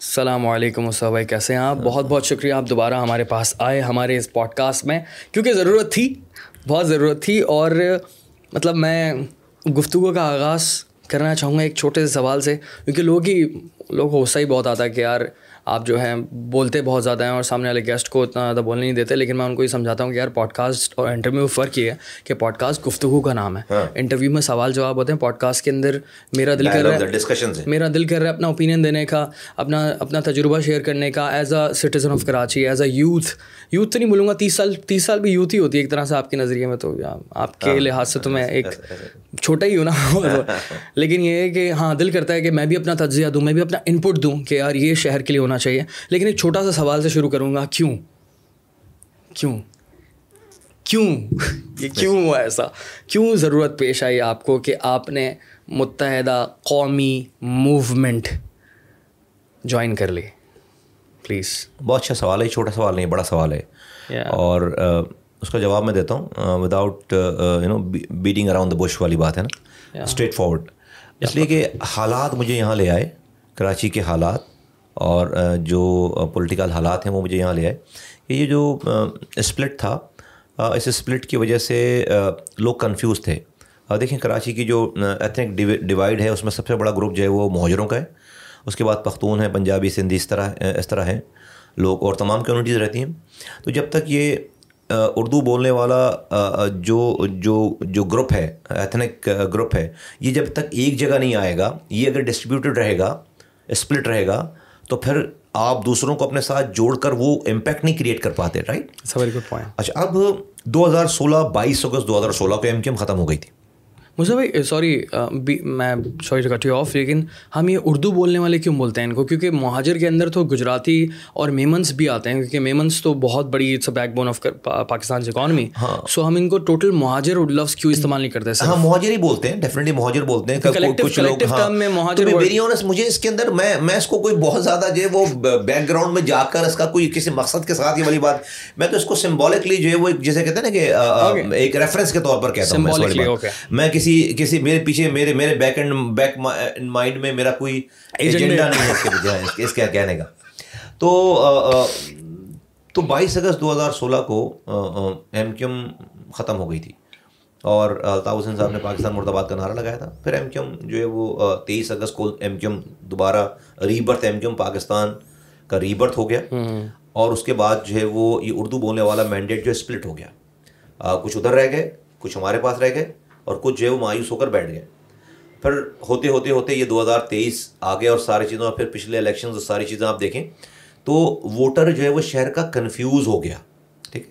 السلام علیکم مصطفیٰ بھائی کیسے ہیں آپ؟ بہت بہت شکریہ آپ دوبارہ ہمارے پاس آئے، ہمارے اس پوڈ کاسٹ میں، کیونکہ ضرورت تھی، بہت ضرورت تھی، اور مطلب میں گفتگو کا آغاز کرنا چاہوں گا ایک چھوٹے سے سوال سے، کیونکہ لوگ ہی لوگ غصہ ہی بہت آتا ہے کہ یار آپ جو ہیں بولتے بہت زیادہ ہیں اور سامنے والے گیسٹ کو اتنا زیادہ بولنے نہیں دیتے لیکن میں ان کو یہ سمجھاتا ہوں کہ یار پوڈ کاسٹ اور انٹرویو میں فرق یہ ہے کہ پوڈ کاسٹ گفتگو کا نام ہے۔ انٹرویو میں سوال جواب ہوتے ہیں پوڈ کاسٹ کے اندر میرا دل کر رہا ہے میرا دل کر رہا ہے اپنا اوپینین دینے کا اپنا اپنا تجربہ شیئر کرنے کا as a citizen of Karachi as a youth youth تو نہیں بولوں گا تیس سال تیس سال بھی یوتھ ہی ہوتی ہے ایک طرح سے آپ کے نظریے میں تو آپ کے لحاظ سے تو میں ایک چھوٹا ہی ہوں نا۔ لیکن یہ ہے کہ ہاں دل کرتا ہے کہ میں بھی اپنا تجزیہ دوں میں بھی اپنا ان پٹ دوں کہ یار یہ شہر کے لیے ہونا چاہیے۔ لیکن ایک چھوٹا سا سوال سے شروع کروں گا کیوں؟ کیوں؟ کیوں؟ یہ کیوں ہوا ایسا؟ کیوں ضرورت پیش آئی آپ کو کہ آپ نے متحدہ قومی موومنٹ جوائن کر لی؟ پلیز۔ بہت اچھا سوال ہے چھوٹا سوال نہیں بڑا سوال ہے۔ اور اس کا جواب میں دیتا ہوں۔ Without you know beating around the bush والی بات ہے نا۔ اسٹریٹ فارورڈ اس لیے کہ حالات مجھے یہاں لے آئے کراچی کے حالات۔ اور جو پولیٹیکل حالات ہیں وہ مجھے یہاں لے آئے۔ کہ یہ جو اسپلٹ تھا اس اسپلٹ کی وجہ سے لوگ کنفیوز تھے۔ دیکھیں کراچی کی جو ایتھنک ڈیوائڈ ہے، اس میں سب سے بڑا گروپ جو ہے وہ مہاجروں کا ہے۔ اس کے بعد پختون ہے پنجابی، سندھی، اس طرح اس طرح ہیں لوگ اور تمام کمیونٹیز رہتی ہیں۔ تو جب تک یہ اردو بولنے والا جو جو جو گروپ ہے ایتھنک گروپ ہے، یہ جب تک ایک جگہ نہیں آئے گا، یہ اگر ڈسٹریبیوٹیڈ رہے گا اسپلٹ رہے گا تو پھر آپ دوسروں کو اپنے ساتھ جوڑ کر وہ امپیکٹ نہیں کریٹ کر پاتے رائٹ اچھا اب دو ہزار سولہ بائیس اگست دو ہزار سولہ کو ایم کیم ختم ہو گئی تھی۔ مجھے بھائی سوری میں سوری کٹ یو آف لیکن ہم یہ اردو بولنے والے کیوں بولتے ہیں؟ ان کو؟ کیونکہ مہاجر کے اندر تو گجراتی اور میمنس بھی آتے ہیں کیونکہ میمنس تو بہت بڑی it's back bone of Pakistan کی اکانومی سو ہم ان کو ٹوٹل مہاجر لفظ کیوں استعمال نہیں کرتے ہاں مہاجر ہی بولتے ہیں ڈیفینیٹلی مہاجر بولتے ہیں کچھ لوگ ویری آنیسٹ مجھے اس کے اندر میں میں اس کو کوئی بہت زیادہ جو ہے وہ بیک گراؤنڈ میں جا کر اس کا کوئی کسی مقصد کے ساتھ یہ والی بات میں تو اس کو سمبولکلی جو ہے وہ جیسے کہتے ہیں نا کہ ایک ریفرنس کے طور پر کہتا ہوں میں کسی کسی میرے پیچھے میرے میرے بیک اینڈ بیک مائنڈ میں میرا کوئی ایجنڈا نہیں ہے اس کے بجائے اس کے کہنے کا۔ تو تو بائیس اگست دو ہزار سولہ کو ایم کیو ایم ختم ہو گئی تھی۔ اور الطاف حسین صاحب نے پاکستان مرد آباد کا نعرہ لگایا تھا۔ پھر ایم کیو ایم جو ہے وہ تیئیس اگست کو ایم کیو ایم دوبارہ rebirth M Q M Pakistan کا ریبرتھ ہو گیا۔ اور اس کے بعد جو ہے وہ یہ اردو بولنے والا مینڈیٹ جو ہے اسپلٹ ہو گیا۔ کچھ ادھر رہ گئے کچھ ہمارے پاس رہ گئے۔ اور کچھ جو ہے وہ مایوس ہو کر بیٹھ گئے۔ پھر ہوتے ہوتے ہوتے یہ دو ہزار تیئیس آگے اور ساری چیزوں پھر پچھلے الیکشنز اور ساری چیزیں آپ دیکھیں تو ووٹر جو ہے وہ شہر کا کنفیوز ہو گیا، ٹھیک۔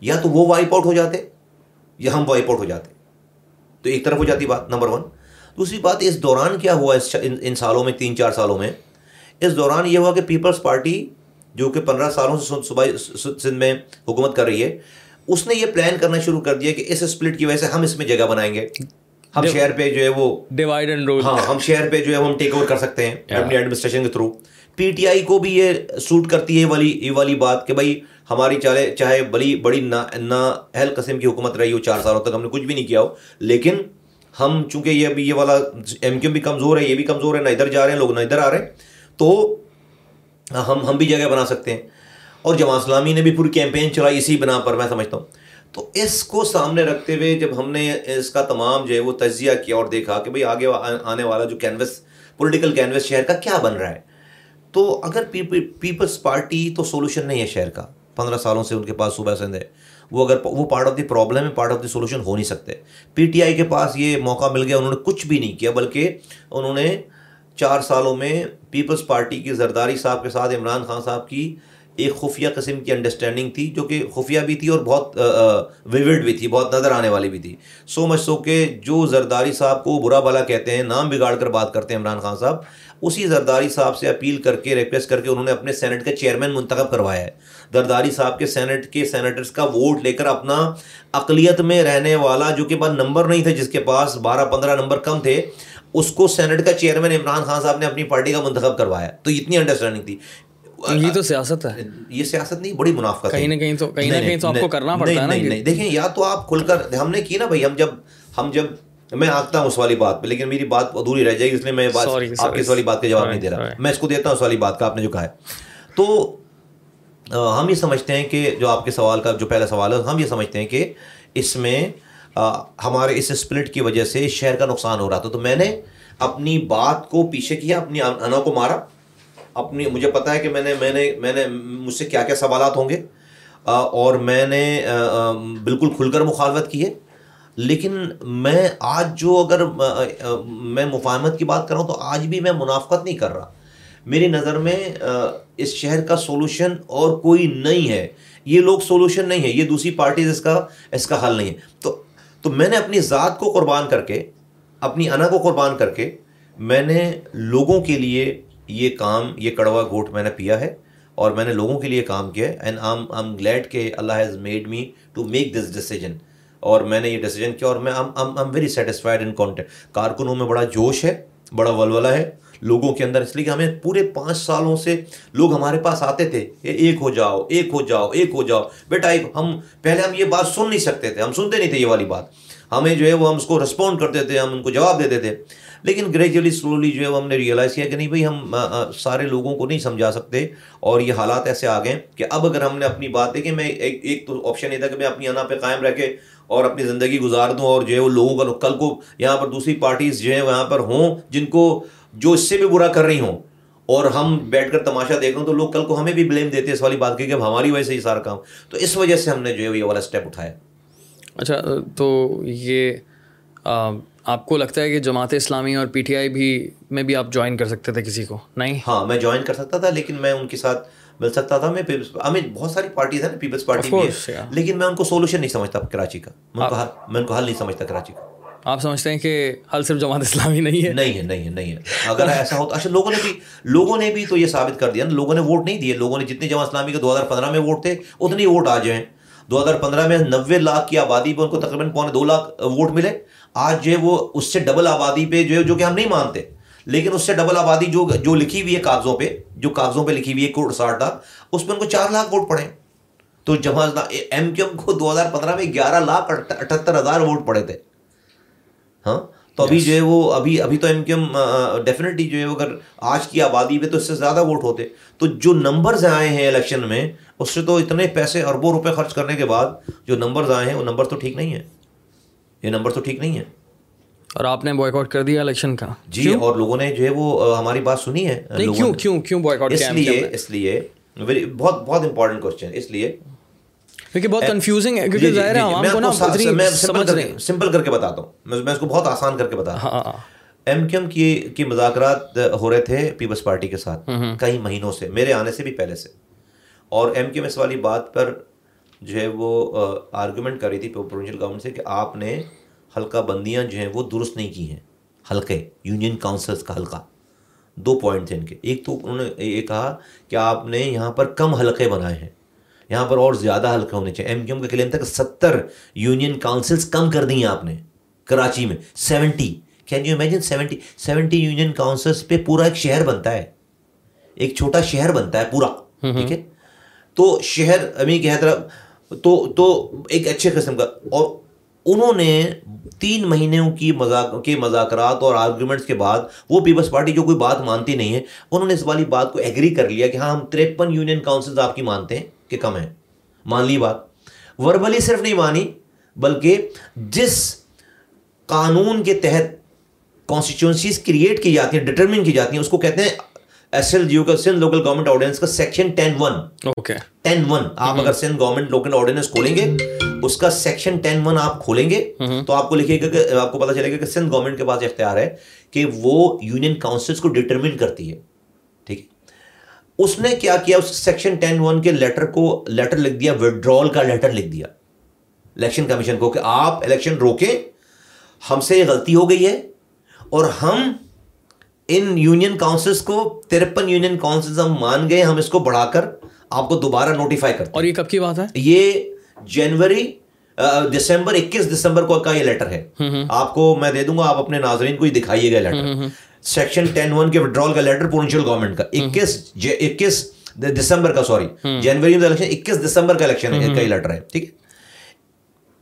یا تو وہ وائپ آؤٹ ہو جاتے یا ہم وائپ آؤٹ ہو جاتے۔ تو ایک طرف ہو جاتی بات نمبر ون دوسری بات، اس دوران کیا ہوا اس ان سالوں میں، تین چار سالوں میں؟ اس دوران یہ ہوا کہ پیپلز پارٹی جو کہ پندرہ سالوں سے صوبائی سندھ میں حکومت کر رہی ہے اس نے یہ پلان کرنا شروع کر دیا کہ اس اسپلٹ کی وجہ سے ہم اس میں جگہ بنائیں گے۔ ہم شہر پہ جو ہے وہ ڈیوائڈ اینڈ رول ہاں ہم شہر پہ جو ہے ہم ٹیک اوور کر سکتے ہیں اپنی ایڈمنسٹریشن کے تھرو پی ٹی آئی کو بھی یہ سوٹ کرتی ہے والی یہ والی بات کہ بھائی ہماری چاہے چاہے بڑی بڑی نا اہل قسم کی حکومت رہی ہو چار سالوں تک ہم نے کچھ بھی نہیں کیا ہو۔ لیکن ہم چونکہ یہ ابھی یہ والا ایم کیو بھی کمزور ہے یہ بھی کمزور ہے نہ ادھر جا رہے ہیں لوگ نہ ادھر آ رہے ہیں۔ تو ہم ہم بھی جگہ بنا سکتے ہیں۔ اور جماعت اسلامی نے بھی پوری کیمپین چلائی اسی بنا پر میں سمجھتا ہوں۔ تو اس کو سامنے رکھتے ہوئے جب ہم نے اس کا تمام جو ہے وہ تجزیہ کیا اور دیکھا کہ بھائی آگے آنے والا جو کینوس پولیٹیکل کینوس شہر کا کیا بن رہا ہے۔ تو اگر پیپلز پارٹی تو سولوشن نہیں ہے شہر کا۔ پندرہ سالوں سے ان کے پاس صوبہ سندھ ہے۔ وہ اگر وہ پارٹ آف دی پرابلم ہے پارٹ آف دی سولوشن ہو نہیں سکتے۔ پی ٹی آئی کے پاس یہ موقع مل گیا، انہوں نے کچھ بھی نہیں کیا، بلکہ انہوں نے چار سالوں میں پیپلز پارٹی کی زرداری صاحب کے ساتھ، عمران خان صاحب کی ایک خفیہ قسم کی انڈرسٹینڈنگ تھی جو کہ خفیہ بھی تھی اور بہت ویوڈ بھی تھی، بہت نظر آنے والی بھی تھی۔ سو مچ سو کہ جو زرداری صاحب کو برا بلا کہتے ہیں، نام بگاڑ کر بات کرتے ہیں عمران خان صاحب، اسی زرداری صاحب سے اپیل کر کے ریکویسٹ کر کے انہوں نے اپنے سینٹ کا چیئرمین منتخب کروایا ہے۔ زرداری صاحب کے سینٹ کے سینیٹرس کا ووٹ لے کر اپنا اقلیت میں رہنے والا جو کہ پاس نمبر نہیں تھا جس کے پاس بارہ پندرہ نمبر کم تھے، اس کو سینٹ کا چیئرمین عمران خان صاحب نے اپنی پارٹی کا منتخب کروایا۔ تو اتنی انڈرسٹینڈنگ تھی۔ یہ تو سیاست ہے۔ یہ سیاست نہیں بڑی منافع کہیں نہ کہیں تو کہیں نہ کہیں تو آپ کو کرنا پڑتا ہے نا نہیں دیکھیں یا تو آپ کھل کر ہم نے کی نا بھائی ہم جب ہم جب میں آتا ہوں اس والی بات پہ لیکن میری بات ادھوری رہ جائے گی اس لیے میں آپ کی اس والی بات کا جواب نہیں دے رہا۔ میں اس کو دیتا ہوں اس والی بات کا آپ نے جو کہا ہے۔ تو ہم یہ سمجھتے ہیں کہ جو آپ کے سوال کا جو پہلا سوال ہے ہم یہ سمجھتے ہیں کہ اس میں ہمارے اس اسپلٹ کی وجہ سے شہر کا نقصان ہو رہا تھا۔ تو میں نے اپنی بات کو پیچھے کیا اپنی انا کو مارا۔ اپنی مجھے پتا ہے کہ میں نے میں نے میں نے مجھ سے کیا کیا سوالات ہوں گے اور میں نے بالکل کھل کر مخالفت کی ہے۔ لیکن میں آج جو اگر میں مفاہمت کی بات کر رہا ہوں تو آج بھی میں منافقت نہیں کر رہا۔ میری نظر میں اس شہر کا سولوشن اور کوئی نہیں ہے۔ یہ لوگ سولوشن نہیں ہے، یہ دوسری پارٹیز اس کا اس کا حل نہیں ہے۔ تو تو میں نے اپنی ذات کو قربان کر کے، اپنی انا کو قربان کر کے، میں نے لوگوں کے لیے یہ کام، یہ کڑوا گھوٹ میں نے پیا ہے اور میں نے لوگوں کے لیے کام کیا ہے۔ اینڈ آم آم گلیڈ کہ اللہ has made me to make this decision اور میں نے یہ ڈیسیجن کیا اور میں am very satisfied in content کارکنوں میں بڑا جوش ہے، بڑا ولولہ ہے لوگوں کے اندر، اس لیے کہ ہمیں پورے پانچ سالوں سے لوگ ہمارے پاس آتے تھے ایک ہو جاؤ، ایک ہو جاؤ، ایک ہو جاؤ۔ بیٹا، ایک ہم پہلے ہم یہ بات سن نہیں سکتے تھے، ہم سنتے نہیں تھے یہ والی بات۔ ہمیں جو ہے وہ ہم اس کو رسپونڈ کرتے تھے، ہم ان کو جواب دیتے تھے۔ لیکن گریجولی سلولی جو ہے وہ ہم نے ریئلائز کیا کہ نہیں بھائی ہم سارے لوگوں کو نہیں سمجھا سکتے اور یہ حالات ایسے آ گئے کہ اب اگر ہم نے اپنی بات دیکھی، میں ایک ایک تو آپشن یہ تھا کہ میں اپنی انا پہ قائم رہ کے اور اپنی زندگی گزار دوں اور جو ہے وہ لوگوں کا کل کو یہاں پر دوسری پارٹیز جو ہیں وہاں پر ہوں، جن کو، جو اس سے بھی برا کر رہی ہوں۔ اور ہم بیٹھ کر تماشا دیکھ رہے ہوں تو لوگ کل کو ہمیں بھی بلیم دیتے اس والی بات کی کہ ہماری وجہ سے یہ سارا کام۔ تو اس وجہ سے ہم نے جو ہے یہ والا اسٹیپ اٹھایا۔ اچھا تو یہ آپ کو لگتا ہے کہ جماعت اسلامی اور پی ٹی آئی بھی میں بھی آپ جوائن کر سکتے تھے کسی کو؟ نہیں؟ ہاں میں جوائن کر سکتا تھا لیکن میں ان کے ساتھ مل سکتا تھا۔ میں ہمیں بہت ساری پارٹیز ہیں نا پیپلز پارٹی لیکن میں ان کو سولوشن نہیں سمجھتا کراچی کا۔ میں ان کو حل نہیں سمجھتا کراچی کا۔ آپ سمجھتے ہیں کہ حل صرف جماعت اسلامی نہیں ہے؟ نہیں ہے نہیں ہے نہیں ہے۔ اگر ایسا ہوتا اچھا لوگوں نے بھی لوگوں نے بھی تو یہ ثابت کر دیا نا لوگوں نے ووٹ نہیں دیے۔ لوگوں نے جتنے جماعت اسلامی کے دو ہزار پندرہ میں ووٹ تھے اتنے ووٹ آ جائیں دو ہزار پندرہ میں نوے لاکھ کی آبادی پہ ان کو تقریباً پونے دو لاکھ ووٹ ملے۔ آج جو ہے وہ اس سے ڈبل آبادی پہ جو ہے جو کہ ہم نہیں مانتے لیکن اس سے ڈبل آبادی جو جو لکھی ہوئی ہے کاغذوں پہ جو کاغذوں پہ لکھی ہوئی ہے کروڑ ساٹھ لاکھ اس میں ان کو چار لاکھ ووٹ پڑے۔ تو جماعت ایم کیو ایم کو دو ہزار پندرہ میں گیارہ لاکھ اٹھہتر ہزار ووٹ پڑے تھے۔ ہاں؟ تو ابھی جو ہے وہ ابھی ابھی تو ایم کیو ایم ڈیفینیٹلی جو ہے وہ اگر آج کی آبادی پہ تو اس سے زیادہ ووٹ ہوتے۔ تو جو نمبرز آئے ہیں الیکشن میں اس سے تو اتنے پیسے اربوں روپے خرچ کرنے کے بعد جو نمبرز آئے ہیں وہ نمبر تو ٹھیک نہیں ہے یہ نمبر تو ٹھیک نہیں ہے۔ اور آپ نے بوائک آؤٹ کر دیا الیکشن کا۔ جی اور لوگوں نے جو ہے وہ ہماری بات سنی ہے۔ کیوں کیوں کیوں بوائک آؤٹ اس لیے اس لیے بہت بہت امپورٹنٹ کوشچن اس لیے۔ کیونکہ بہت کنفیوزنگ ہے کیونکہ ظاہر ہے عوام کو نا میں سمپل کر کے بتاتا ہوں میں اس کو بہت آسان کر کے بتاتا ہوں ایم کیو ایم کی کی مذاکرات ہو رہے تھے پیپلس پارٹی کے ساتھ کئی مہینوں سے میرے آنے سے بھی پہلے سے۔ اور ایم کیو ایم اس والی بات پر جو ہے وہ آرگومنٹ کر رہی تھی پروونشل گورنمنٹ سے کہ آپ نے حلقہ بندیاں جو ہیں وہ درست نہیں کی ہیں حلقے یونین کاؤنسلس کا حلقہ۔ دو پوائنٹ تھے ان کے۔ ایک تو انہوں نے یہ کہا کہ آپ نے یہاں پر کم حلقے بنائے ہیں یہاں پر اور زیادہ حلقے ہونے چاہیے۔ ایم کیو ایم کا کلیم تھا کہ ستر یونین کاؤنسلس کم کر دی ہیں آپ نے کراچی میں seventy. Can you imagine seventy? Seventy union councils پہ پورا ایک شہر بنتا ہے۔ ایک چھوٹا شہر بنتا ہے پورا ٹھیک ہے؟ تو شہر امی کہ حیدرآباد تو تو ایک اچھے قسم کا اور انہوں نے تین مہینوں کی مذاق کے مذاکرات اور آرگومنٹس کے بعد وہ پیپلس پارٹی جو کوئی بات مانتی نہیں ہے، انہوں نے اس والی بات کو ایگری کر لیا کہ ہاں ہم تریپن یونین کاؤنسلز آپ کی مانتے ہیں کہ کم ہے مان لی بات۔ وربلی صرف نہیں مانی، بلکہ جس قانون کے تحت کانسٹیچوئنسیز کریٹ کی جاتی ہیں ڈٹرمن کی جاتی ہیں، اس کو کہتے ہیں ایس ایل جیو کا سندھ لوکل گورنمنٹ آرڈیننس کا section ten one ten one آپ اگر سندھ گورنمنٹ لوکل آرڈیننس کھولیں گے اس کا سیکشن ٹین ون آپ کھولیں گے تو آپ کو لکھے گا کہ آپ کو پتا چلے گا کہ سندھ گورنمنٹ کے پاس اختیار ہے کہ وہ یونین کاؤنسلس کو ڈٹرمن کرتی ہے ٹھیک ہے اس نے کیا کیا اس سیکشن ٹین ون کے لیٹر کو لیٹر لکھ دیا وڈرول کا لیٹر لکھ دیا الیکشن کمیشن کو کہ آپ الیکشن روکیں ہم سے یہ غلطی ہو گئی ہے اور ہم ان یونین کاؤنسلس کو ترپن یونین کاؤنسلس ہم مان گئے ہم اس کو بڑھا کر آپ کو دوبارہ نوٹیفائی کرتے اور یہ کب کی بات ہے؟ یہ جنوری دسمبر اکیس دسمبر کو کا یہ لیٹر ہے۔ آپ کو میں دے دوں گا آپ اپنے ناظرین کو ہی دکھائیے گا لیٹر سیکشن ٹین ون کے وڈرول کا لیٹر پورنشل گورنمنٹ کا۔ اکیس اکیس دسمبر کا سوری جنوری میں الیکشن اکیس دسمبر کا الیکشن کا یہ لیٹر ہے ٹھیک ہے۔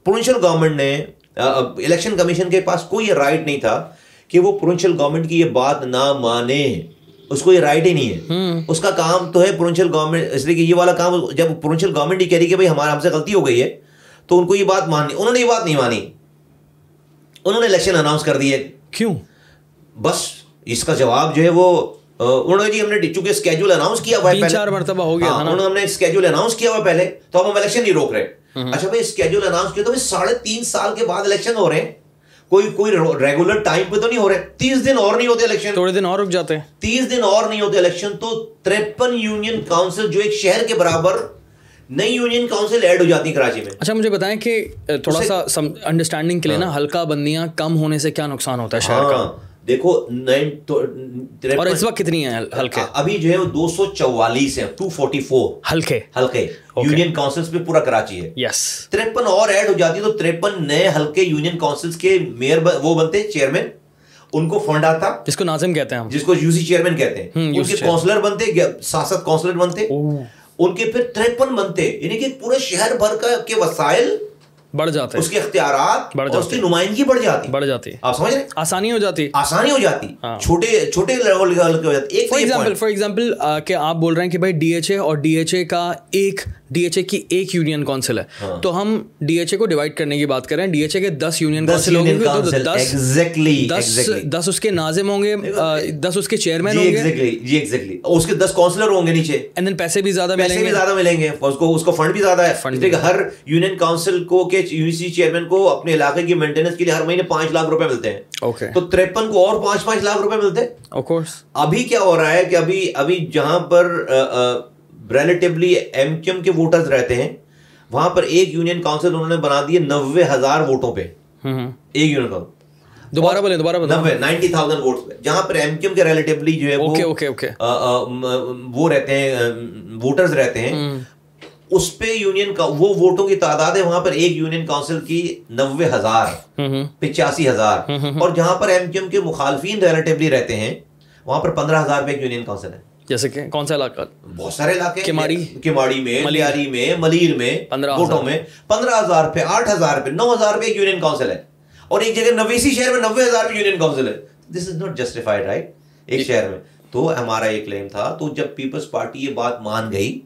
پورنشل گورنمنٹ نے الیکشن کمیشن کے پاس کوئی یہ رائٹ نہیں تھا۔ کہ وہ پروونشل گورنمنٹ کی یہ بات نہ مانے۔ اس کو یہ رائٹ ہی نہیں ہے۔ اس کا کام تو ہے پروونشل گورنمنٹ اس لیے کہ یہ والا کام جب پروونشل گورنمنٹ ہی کہہ رہی کہ بھائی ہمارا ہم سے غلطی ہو گئی ہے تو ان کو یہ بات ماننی انہوں نے یہ بات نہیں مانی۔ انہوں نے الیکشن اناؤنس کر دی ہے۔ کیوں؟ بس اس کا جواب جو ہے وہ انہوں نے جی ہم نے چونکہ اسکیجول اناؤنس کیا ہوا ہے تین چار مرتبہ ہو گیا ہاں، انہوں نے ہم نے اسکیجول اناؤنس کیا ہوا پہلے تو ہم الیکشن نہیں روک رہے۔ اچھا بھائی اسکیجول اناؤنس کیا تو ساڑھے تین سال کے بعد الیکشن ہو رہے ہیں۔ کوئی کوئی ریگولر ٹائم پہ تو نہیں ہو رہے تیس دن اور نہیں ہوتے الیکشن تھوڑے دن اور رک جاتے ہیں۔ تیس دن اور نہیں ہوتے الیکشن تو تریپن یونین کاؤنسل جو ایک شہر کے برابر نئی یونین کاؤنسل ایڈ ہو جاتی ہے کراچی میں۔ اچھا مجھے بتائیں کہ تھوڑا سا انڈرسٹینڈنگ کے لیے نا ہلکا بندیاں کم ہونے سے کیا نقصان ہوتا ہے شہر کا؟ دیکھو اور اس وقت کتنی ہیں ہلکے؟ ابھی جو ہے وہ دو سو چوالیس ہیں ٹو فورٹی فور ہلکے۔ ہلکے۔ یونین کاؤنسلس پہ پورا کراچی ہے۔ یس ترپن اور ایڈ ہو جاتی تو ترپن نئے ہلکے یونین کاؤنسلس کے میئر وہ بنتے چیئرمین۔ ان کو فنڈ آتا۔ جس کو ناظم کہتے ہیں جس کو یو سی چیئرمین کہتے ہیں۔ ان کے کاؤنسلر بنتے سیاست کاؤنسلر بنتے۔ ان کے پھر ترپن بنتے یعنی کہ پورے شہر بھر کا کے وسائل بڑھ جاتے اس کے اختیارات اور اس کی نمائندگی بڑھ جاتی۔ بڑھ جاتی آپ سمجھ رہے آسانی ہو جاتی آسانی ہو جاتی۔ چھوٹے چھوٹے لیول کے ہو جاتی فار ایگزامپل فار ایگزامپل کہ آپ بول رہے ہیں کہ بھائی ڈی ایچ اے اور ڈی ایچ اے کا ایک ڈی ایچ اے کی ایک یونین کاؤنسل ہے۔ تو ہم ڈی ایچ اے کو ڈیوائڈ کرنے کی بات کریں۔ ڈی ایچ اے کے دس یونین کاؤنسل ہوں گے دس اس کے ناظم ہوں گے دس اس کے چیئرمین ہوں گے۔ جی ایگزیکٹلی اس کے دس کاؤنسلر ہوں گے نیچے۔ اینڈ دین پیسے بھی زیادہ ملیں گے۔ زیادہ ملیں گے۔ اس کو اس کو فنڈ بھی زیادہ ہے۔ ہر یونین کاؤنسل کو کے یو سی چیئرمین کو اپنے علاقے کی مینٹیننس کے لیے ہر مہینے پانچ لاکھ روپے ملتے ہیں۔ تو ترپن کو اور پانچ پانچ لاکھ روپے ملتے ہیں۔ ابھی کیا ہو رہا ہے کہ ابھی ابھی جہاں پر ریلیٹیولی ایم کیو ایم کے ووٹرز رہتے ہیں وہاں پر ایک یونین کاؤنسل انہوں نے بنا دیے نوے ہزار ووٹوں پہ۔ ایک یونین کاؤنسل دوبارہ بولیں دوبارہ نوے نائنٹی تھاؤزینڈ ووٹس پہ۔ جہاں پر ایم کیو ایم کے ریلیٹیولی جو ہے وہ رہتے ہیں ووٹرز رہتے ہیں۔ اس پہ یونین کا وہ ووٹوں کی تعداد ہے وہاں پر ایک یونین کاؤنسل کی نوے ہزار پچاسی ہزار۔ اور جہاں پر ایم کیو ایم کے مخالفین ریلیٹیولی رہتے ہیں وہاں پر پندرہ ہزار پہ ایک یونین کاؤنسل ہے۔ جیسے کہ کون سا علاقہ؟ بہت سارے علاقے کماڑی کماڑی میں ملیاری میں ملیر میں ووٹوں میں۔ پندرہ ہزار پہ آٹھ ہزار پہ نو ہزار پہ ایک یونین کاؤنسل ہے۔ اور ایک جگہ نویسی شہر میں نوے ہزار پہ یونین کاؤنسل ہے۔ This is not justified right ایک شہر میں۔ تو ہمارا یہ کلیم تھا تو جب پیپلز پارٹی یہ بات مان گئی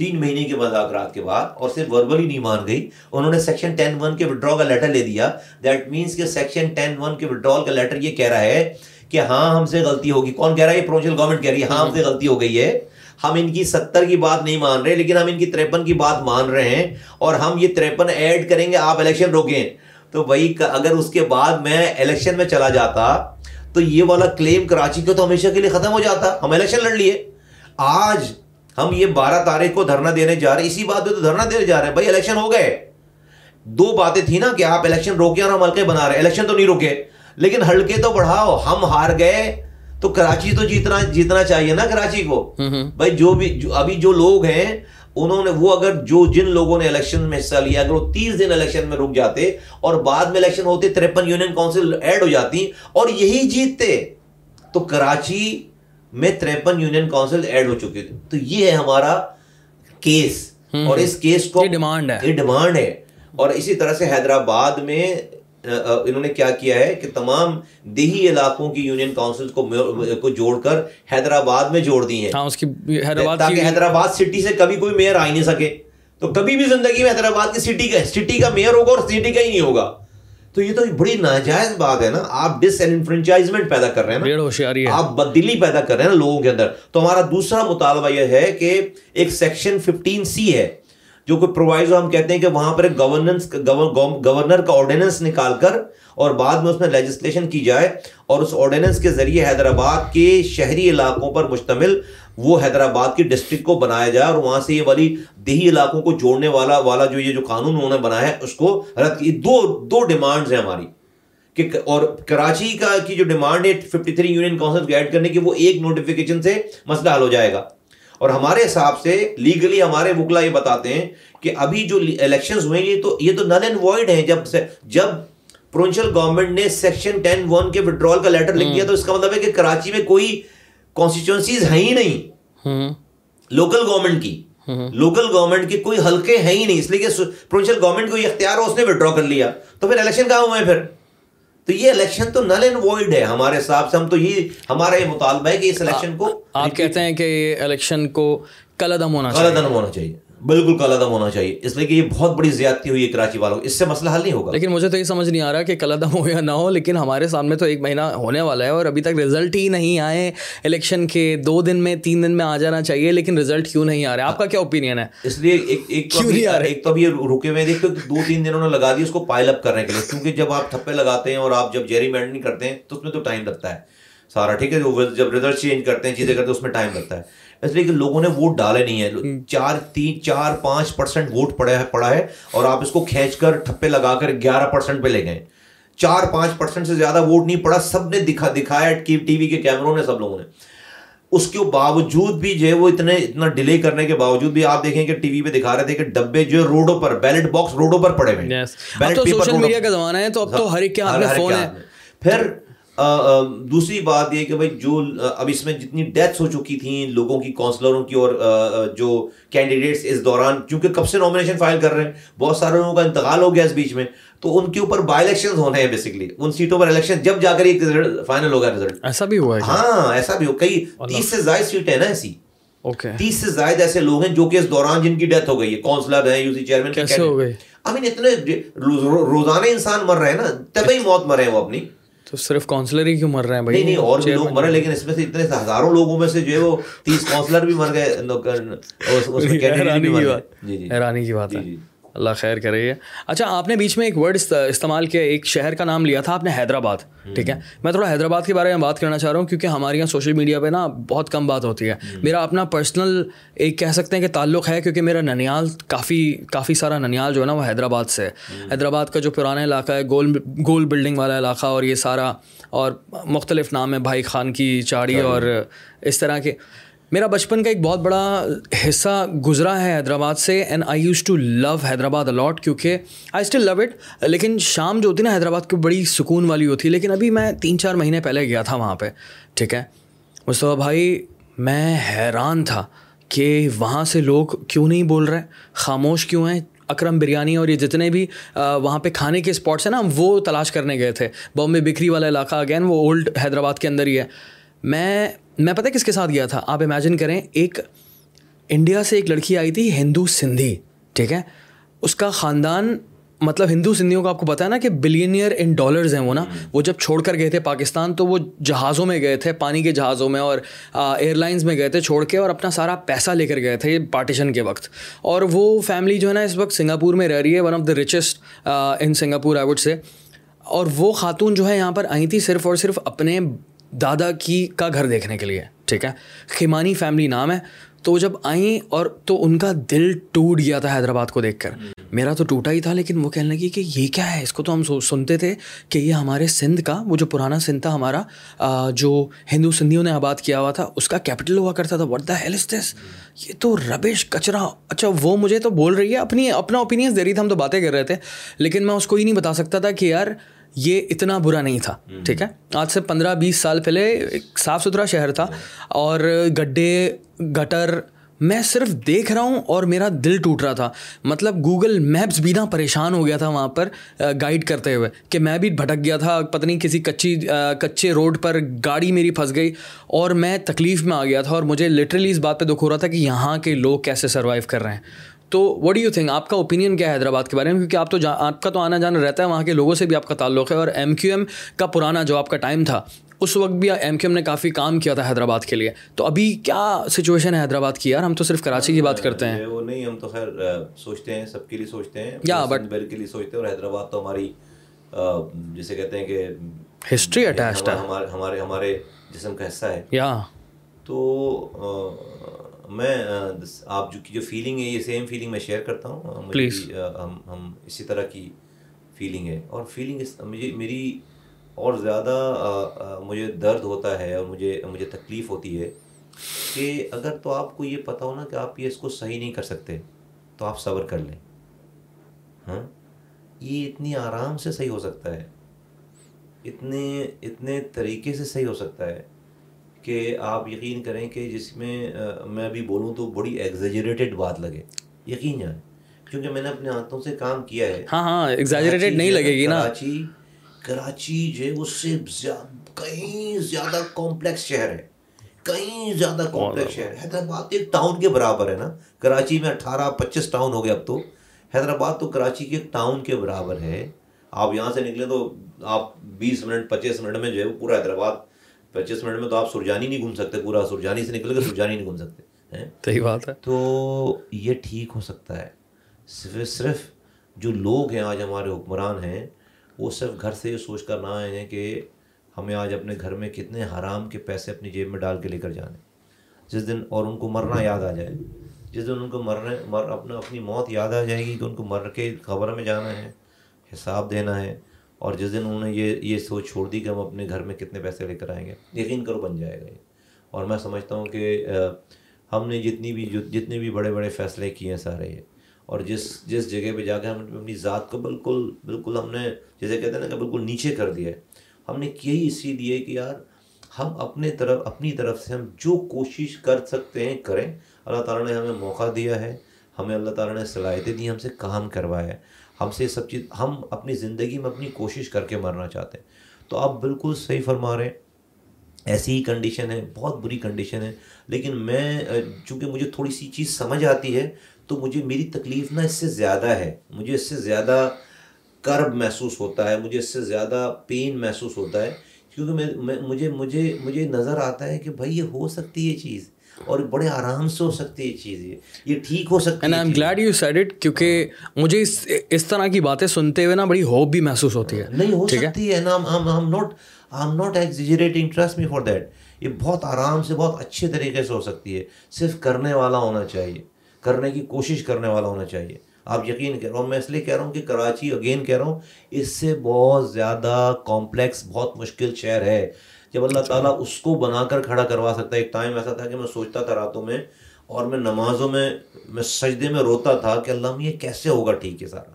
تین مہینے کے مذاکرات کے بعد، اور صرف وربلی نہیں مان گئی۔ انہوں نے سیکشن ٹین ون کے وڈرا کا لیٹر لے دیا۔ دیٹ مینس کہ سیکشن ٹین ون کے وڈرال کا لیٹر یہ کہہ رہا ہے کہ ہاں ہم سے غلطی ہوگی۔ کون کہہ رہا ہے؟ یہ پروونشل گورنمنٹ کہہ رہی ہے۔ ہاں ہم سے غلطی ہو گئی ہے۔ ہم ان کی ستر کی بات نہیں مان رہے، لیکن ہم ان کی تریپن کی بات مان رہے ہیں، اور ہم یہ تریپن ایڈ کریں گے، آپ الیکشن روکیں۔ تو وہی اگر اس کے بعد میں الیکشن میں چلا جاتا، تو یہ والا کلیم کراچی کو تو ہمیشہ کے لیے ختم ہو جاتا۔ ہم الیکشن لڑ لیے۔ آج ہم یہ بارہ تاریخ کو دھرنا دینے جا رہے ہیں۔ اسی بات پہ تو دھرنا دینے جا رہے ہیں۔ بھائی الیکشن ہو گئے۔ دو باتیں تھی نا کہ آپ الیکشن روکے اور ہم ہلکے بنا رہے ہیں۔ الیکشن تو نہیں روکے۔ لیکن ہلکے تو بڑھاؤ۔ ہم ہار گئے۔ تو کراچی تو جیتنا جیتنا چاہیے نا کراچی کو۔ بھائی جو بھی ابھی جو لوگ ہیں انہوں نے وہ اگر جو جن لوگوں نے الیکشن میں حصہ لیا اگر وہ تیس دن الیکشن میں رک جاتے اور بعد میں الیکشن ہوتے ترپن یونین کاؤنسل ایڈ ہو جاتی اور یہی جیتتے تو کراچی میں تریپن یونین کاؤنسل ایڈ ہو چکے تھے تو یہ ہے ہمارا کیس۔ اور اس کیس کو ڈیمانڈ ہے۔ یہ ڈیمانڈ ہے۔ اور اسی طرح سے حیدرآباد میں انہوں نے کیا کیا ہے کہ تمام دیہی علاقوں کی یونین کاؤنسل کو جوڑ کر حیدرآباد میں جوڑ دی ہیں۔ ہاں، تاکہ حیدرآباد سٹی سے کبھی کوئی میئر آ نہیں سکے۔ تو کبھی بھی زندگی میں حیدرآباد کی سٹی کا سٹی کا میئر ہوگا اور سٹی کا ہی نہیں ہوگا۔ تو یہ تو بڑی ناجائز بات ہے نا۔ آپ ڈس انفرنچائزمنٹ پیدا کر رہے ہیں ہوشیاری آپ بدلی پیدا کر رہے ہیں نا لوگوں کے اندر۔ تو ہمارا دوسرا مطالبہ یہ ہے کہ ایک سیکشن ففٹین سی ہے۔ جو کوئی پرووائزو ہم کہتے ہیں کہ وہاں پر ایک گورننس گورنر کا آرڈیننس نکال کر اور بعد میں اس میں لیجسلیشن کی جائے اور اس آرڈیننس کے ذریعے حیدرآباد کے شہری علاقوں پر مشتمل وہ حیدرآباد کی ڈسٹرکٹ کو بنایا جائے اور وہاں سے یہ والی دیہی علاقوں کو جوڑنے والا والا جو یہ جو قانون انہوں نے بنایا ہے، اس کو رد کی دو دو ڈیمانڈز ہیں ہماری کہ اور کراچی کا کی جو ڈیمانڈ ہے ففٹی تھری یونین کاؤنسل کو ایڈ کرنے کی، وہ ایک نوٹیفیکیشن سے مسئلہ حل ہو جائے گا۔ اور ہمارے حساب سے لیگلی ہمارے وکلا یہ بتاتے ہیں کہ ابھی جو الیکشنز ہوئے یہ تو یہ تو نل اینڈ وائڈ ہیں۔ جب سے جب پروونشل گورنمنٹ نے سیکشن ٹین ون کے وڈرول کا لیٹر لکھ دیا تو اس کا مطلب ہے کہ کراچی میں کوئی کانسٹیچوئنسیز ہیں ہی نہیں۔ لوکل گورنمنٹ کی۔ لوکل گورنمنٹ کے کوئی حلقے ہیں ہی نہیں۔ اس لیے کہ پروونشل گورنمنٹ کو یہ اختیار ہو اس نے وڈرا کر لیا۔ تو پھر الیکشن کہاں ہوئے پھر؟ تو یہ الیکشن تو نل اینڈ وائڈ ہے ہمارے حساب سے ہم تو یہ ہمارا یہ مطالبہ ہے کہ اس الیکشن کو آپ کہتے ہیں کہ الیکشن کو کل عدم ہونا کل عدم ہونا چاہیے۔ بالکل کل عدم ہونا چاہیے۔ اس لیے کہ یہ بہت بڑی زیادتی ہوئی ہے کراچی والوں اس سے مسئلہ حل نہیں ہوگا۔ لیکن مجھے تو یہ سمجھ نہیں آ رہا کہ کل عدم ہو یا نہ ہو لیکن ہمارے سامنے تو ایک مہینہ ہونے والا ہے اور ابھی تک رزلٹ ہی نہیں آئے الیکشن کے۔ دو دن میں تین دن میں آ جانا چاہیے لیکن رزلٹ کیوں نہیں آ رہا آپ کا کیا اوپینین ہے؟ اس لیے ایک تو ابھی رکے ہوئے دیکھتے دو تین دن انہوں نے لگا دی اس کو پائل اپ کرنے کے لیے۔ کیونکہ جب آپ تھپے لگاتے ہیں اور آپ جب جیری مینڈنگ کرتے ہیں تو اس میں تو ٹائم لگتا ہے۔ سارا ٹھیک ہے؟ جب رزلٹ چینج کرتے ہیں چیزیں کرتے ہیں اس میں ٹائم لگتا ہے۔ اس لیے کہ لوگوں نے ووٹ ڈالے نہیں ہے چار تین چار پانچ پرسینٹ ووٹ پڑا ہے پڑا ہے اور آپ اس کو کھینچ کر ٹھپے لگا کر گیارہ پرسینٹ پہ لے گئے۔ چار پانچ پرسینٹ سے زیادہ ووٹ نہیں پڑا سب نے دکھا دکھایا ٹی وی کے کیمروں نے سب لوگوں نے۔ اس کے باوجود بھی جو ہے وہ اتنے اتنا ڈیلے کرنے کے باوجود بھی آپ دیکھیں کہ ٹی وی پہ دکھا رہے تھے کہ ڈبے جو روڈوں پر بیلٹ باکس روڈوں پر پڑے ہوئے۔ سوشل میڈیا کا زمانہ ہے تو اب تو ہر ایک کے ہاتھ میں فون ہے۔ پھر دوسری بات یہ کہ بھائی جو اب اس میں جتنی ڈیتھس ہو چکی تھیں لوگوں کی کونسلروں کی اور جو کینڈیڈیٹس اس دوران کیونکہ کب سے نامنیشن فائل کر رہے ہیں بہت سارے لوگوں کا انتقال ہو گیا اس بیچ میں تو ان کے اوپر بائی الیکشن ہونے ہیں بیسکلی ان سیٹوں پر الیکشن جب جا کر ایک فائنل ہوگا رزلٹ ایسا بھی ہوا ہے ہاں ایسا بھی ہو کئی تیس سے زائد سیٹ ہے نا ایسی۔ تیس سے زائد ایسے لوگ ہیں جو کہ اس دوران جن کی ڈیتھ ہو گئی ہے کونسلر ہیں یو سی چیئرمین کیسے ہو گئے اب اتنے روزانہ انسان مر رہے ہیں نا طبعی موت مرے ہیں وہ اپنی۔ تو صرف کاؤنسلر ہی کیوں مر رہے ہیں بھائی؟ نہیں اور بھی لوگ مرے لیکن اس میں سے اتنے ہزاروں لوگوں میں سے جو ہے وہ تیس کاؤنسلر بھی مر گئے حیرانی کی بات۔ ہے۔ اللہ خیر کرے اچھا آپ نے بیچ میں ایک ورڈ استعمال کیا ایک شہر کا نام لیا تھا آپ نے حیدرآباد۔ ٹھیک ہے؟ میں تھوڑا حیدرآباد کے بارے میں بات کرنا چاہ رہا ہوں کیونکہ ہمارے یہاں سوشل میڈیا پہ نا بہت کم بات ہوتی ہے۔ میرا اپنا پرسنل ایک کہہ سکتے ہیں کہ تعلق ہے کیونکہ میرا ننیال کافی کافی سارا ننیال جو ہے نا وہ حیدرآباد سے ہے۔ حیدرآباد کا جو پرانا علاقہ ہے گول گول بلڈنگ والا علاقہ اور یہ سارا اور مختلف نام ہے بھائی خان کی چاڑی۔ اور اس طرح کے۔ میرا بچپن کا ایک بہت بڑا حصہ گزرا ہے حیدرآباد سے and I used to love Hyderabad a lot کیونکہ آئی اسٹل لو اٹ لیکن شام جو ہوتی ہے نا حیدرآباد کی بڑی سکون والی ہوتی ہے لیکن ابھی میں تین چار مہینے پہلے گیا تھا وہاں پہ، ٹھیک ہے؟ مصطفیٰ بھائی میں حیران تھا کہ وہاں سے لوگ کیوں نہیں بول رہے؟ خاموش کیوں ہیں؟ اکرم بریانی اور یہ جتنے بھی وہاں پہ کھانے کے اسپاٹس ہیں نا، وہ تلاش کرنے گئے تھے۔ بامبے بکری والا علاقہ اگین وہ اولڈ حیدرآباد کے اندر ہی ہے۔ میں میں پتہ کس کے ساتھ گیا تھا؟ آپ امیجن کریں ایک انڈیا سے ایک لڑکی آئی تھی ہندو سندھی ٹھیک ہے؟ اس کا خاندان مطلب ہندو سندھیوں کا آپ کو پتا ہے نا کہ بلینئر ان ڈالرز ہیں وہ نا۔ وہ جب چھوڑ کر گئے تھے پاکستان تو وہ جہازوں میں گئے تھے پانی کے جہازوں میں اور ایئر لائنس میں گئے تھے چھوڑ کے اور اپنا سارا پیسہ لے کر گئے تھے پارٹیشن کے وقت۔ اور وہ فیملی جو ہے نا اس وقت سنگاپور میں رہ رہی ہے one of the richest in Singapore I would سے اور وہ خاتون جو ہے یہاں پر آئی تھی صرف اور صرف اپنے دادا کی کا گھر دیکھنے کے لیے، ٹھیک ہے؟ خیمانی فیملی نام ہے، تو جب آئیں اور تو ان کا دل ٹوٹ گیا تھا حیدرآباد کو دیکھ کر۔ میرا تو ٹوٹا ہی تھا، لیکن وہ کہنے لگی کہ یہ کیا ہے؟ اس کو تو ہم سنتے تھے کہ یہ ہمارے سندھ کا، وہ جو پرانا سندھ تھا ہمارا جو ہندو سندھیوں نے آباد کیا ہوا تھا، اس کا کیپٹل ہوا کرتا تھا۔ وٹ دا ہیلس دس یہ تو ربش کچرا۔ اچھا وہ مجھے تو بول رہی ہے، اپنی، اپنا اوپینینس دے رہی تھا ہم تو باتیں کر رہے تھے۔ لیکن میں اس کو ہی نہیں بتا سکتا تھا کہ یار یہ اتنا برا نہیں تھا ٹھیک ہے؟ آج سے پندرہ بیس سال پہلے ایک صاف ستھرا شہر تھا اور گڈھے گٹر میں صرف دیکھ رہا ہوں اور میرا دل ٹوٹ رہا تھا۔ مطلب گوگل میپس بھی نہ پریشان ہو گیا تھا وہاں پر گائڈ کرتے ہوئے کہ میں بھی بھٹک گیا تھا پتہ نہیں کسی کچی کچے روڈ پر گاڑی میری پھنس گئی اور میں تکلیف میں آ گیا تھا اور مجھے لٹرلی اس بات پہ دکھ ہو رہا تھا کہ یہاں کے لوگ کیسے سروائیو کر رہے ہیں۔ تو وٹ یو تھنک آپ کا اوپینین کیا ہے حیدرآباد کے بارے میں؟ کیونکہ آپ تو آپ کا تو آنا جانا رہتا ہے وہاں کے لوگوں سے بھی آپ کا تعلق ہے اور ایم کیو ایم کا پرانا جو آپ کا ٹائم تھا اس وقت بھی ایم کیو ایم نے کافی کام کیا تھا حیدرآباد کے لیے۔ تو ابھی کیا سچویشن ہے حیدرآباد کی یار؟ ہم تو صرف کراچی کی بات کرتے ہیں۔ وہ نہیں ہم تو خیر سوچتے ہیں سب کے لیے سوچتے ہیں۔ یا بٹ کے لیے سوچتے ہیں اور حیدرآباد تو ہماری جسے کہتے ہیں کہ ہسٹری اٹیچڈ ہے۔ ہمارے ہمارے جسم کا حصہ ہے۔ یا۔ تو میں آپ جو کی جو فیلنگ ہے یہ سیم فیلنگ میں شیئر کرتا ہوں۔ پلیز ہم ہم اسی طرح کی فیلنگ ہے۔ اور فیلنگ مجھے میری اور زیادہ مجھے درد ہوتا ہے اور مجھے مجھے تکلیف ہوتی ہے کہ اگر تو آپ کو یہ پتہ ہو نا کہ آپ یہ اس کو صحیح نہیں کر سکتے تو آپ صبر کر لیں۔ ہاں؟ یہ اتنی آرام سے صحیح ہو سکتا ہے۔ اتنے اتنے طریقے سے صحیح ہو سکتا ہے۔ کہ آپ یقین کریں کہ جس میں میں ابھی بولوں تو بڑی ایگزیجریٹڈ بات لگے۔ یقین جائیں کیونکہ میں نے اپنے ہاتھوں سے کام کیا ہے۔ ہاں ہاں ایگزیجریٹڈ نہیں لگے گی نا۔ کراچی کراچی جو ہے اس سے کہیں زیادہ کمپلیکس شہر ہے۔ کہیں زیادہ کمپلیکس شہر حیدرآباد ایک ٹاؤن کے برابر ہے نا۔ کراچی میں اٹھارہ پچیس ٹاؤن ہو گیا اب تو۔ حیدرآباد تو کراچی کے ایک ٹاؤن کے برابر ہے۔ آپ یہاں سے نکلیں تو آپ بیس منٹ پچیس منٹ میں جو ہے پورا حیدرآباد پچیس منٹ میں تو آپ سرجانی نہیں گھوم سکتے پورا سرجانی سے نکل کے سرجانی نہیں گھوم سکتے صحیح بات ہے۔ تو یہ ٹھیک ہو سکتا ہے۔ صرف صرف جو لوگ ہیں آج ہمارے حکمران ہیں وہ صرف گھر سے یہ سوچ کر نہ آئے ہیں کہ ہمیں آج اپنے گھر میں کتنے حرام کے پیسے اپنی جیب میں ڈال کے لے کر جانے۔ جس دن اور ان کو مرنا یاد آ جائے جس دن ان کو مرنے مر اپنا اپنی موت یاد آ جائے گی کہ ان کو مر کے خبر میں جانا ہے حساب دینا ہے۔ اور جس دن انہوں نے یہ یہ سوچ چھوڑ دی کہ ہم اپنے گھر میں کتنے پیسے لے کر آئیں گے، یقین کرو بن جائے گا یہ۔ اور میں سمجھتا ہوں کہ ہم نے جتنی بھی جتنے بھی بڑے بڑے فیصلے کیے ہیں سارے یہ۔ اور جس جس جگہ پہ جا کے ہم اپنی ذات کو بالکل بالکل ہم نے جیسے کہتے ہیں نا کہ بالکل نیچے کر دیا ہے، ہم نے کیا ہی اسی لیے کہ یار، ہم اپنے طرف، اپنی طرف سے ہم جو کوشش کر سکتے ہیں کریں۔ اللہ تعالیٰ نے ہمیں موقع دیا ہے، ہمیں اللہ تعالیٰ نے صلاحیتیں دی، ہم سے کام کروایا ہے۔ ہم سے یہ سب چیز ہم اپنی زندگی میں اپنی کوشش کر کے مرنا چاہتے ہیں۔ تو آپ بالکل صحیح فرما رہے ہیں۔ ایسی ہی کنڈیشن ہے، بہت بری کنڈیشن ہے۔ لیکن میں، چونکہ مجھے تھوڑی سی چیز سمجھ آتی ہے، تو مجھے میری تکلیف نا اس سے زیادہ ہے۔ مجھے اس سے زیادہ کرب محسوس ہوتا ہے، مجھے اس سے زیادہ پین محسوس ہوتا ہے۔ کیونکہ میں مجھے مجھے مجھے نظر آتا ہے کہ بھائی یہ ہو سکتی ہے چیز۔ اور بڑے آرام سے ہو سکتی ہے یہ چیز یہ یہ ٹھیک ہو سکتی ہے I glad you said it کیونکہ مجھے اس اس طرح کی باتیں سنتے ہوئے نا بڑی ہوپ بھی محسوس ہوتی ہے۔ نہیں ہو سکتی ہے نا ہم not I am not exaggerating trust me for that یہ بہت آرام سے بہت اچھے طریقے سے ہو سکتی ہے۔ صرف کرنے والا ہونا چاہیے۔ کرنے کی کوشش کرنے والا ہونا چاہیے۔ آپ یقین کر رہا ہوں میں اس لیے کہہ رہا ہوں کہ کراچی اگین کہہ رہا ہوں اس سے بہت زیادہ کمپلیکس بہت مشکل شہر ہے۔ جب اللہ۔ تعالیٰ اس کو بنا کر کھڑا کروا سکتا ہے ایک ٹائم ایسا تھا کہ میں سوچتا تھا راتوں میں اور میں نمازوں میں میں سجدے میں روتا تھا کہ اللہ یہ کیسے ہوگا؟ ٹھیک ہے سارا۔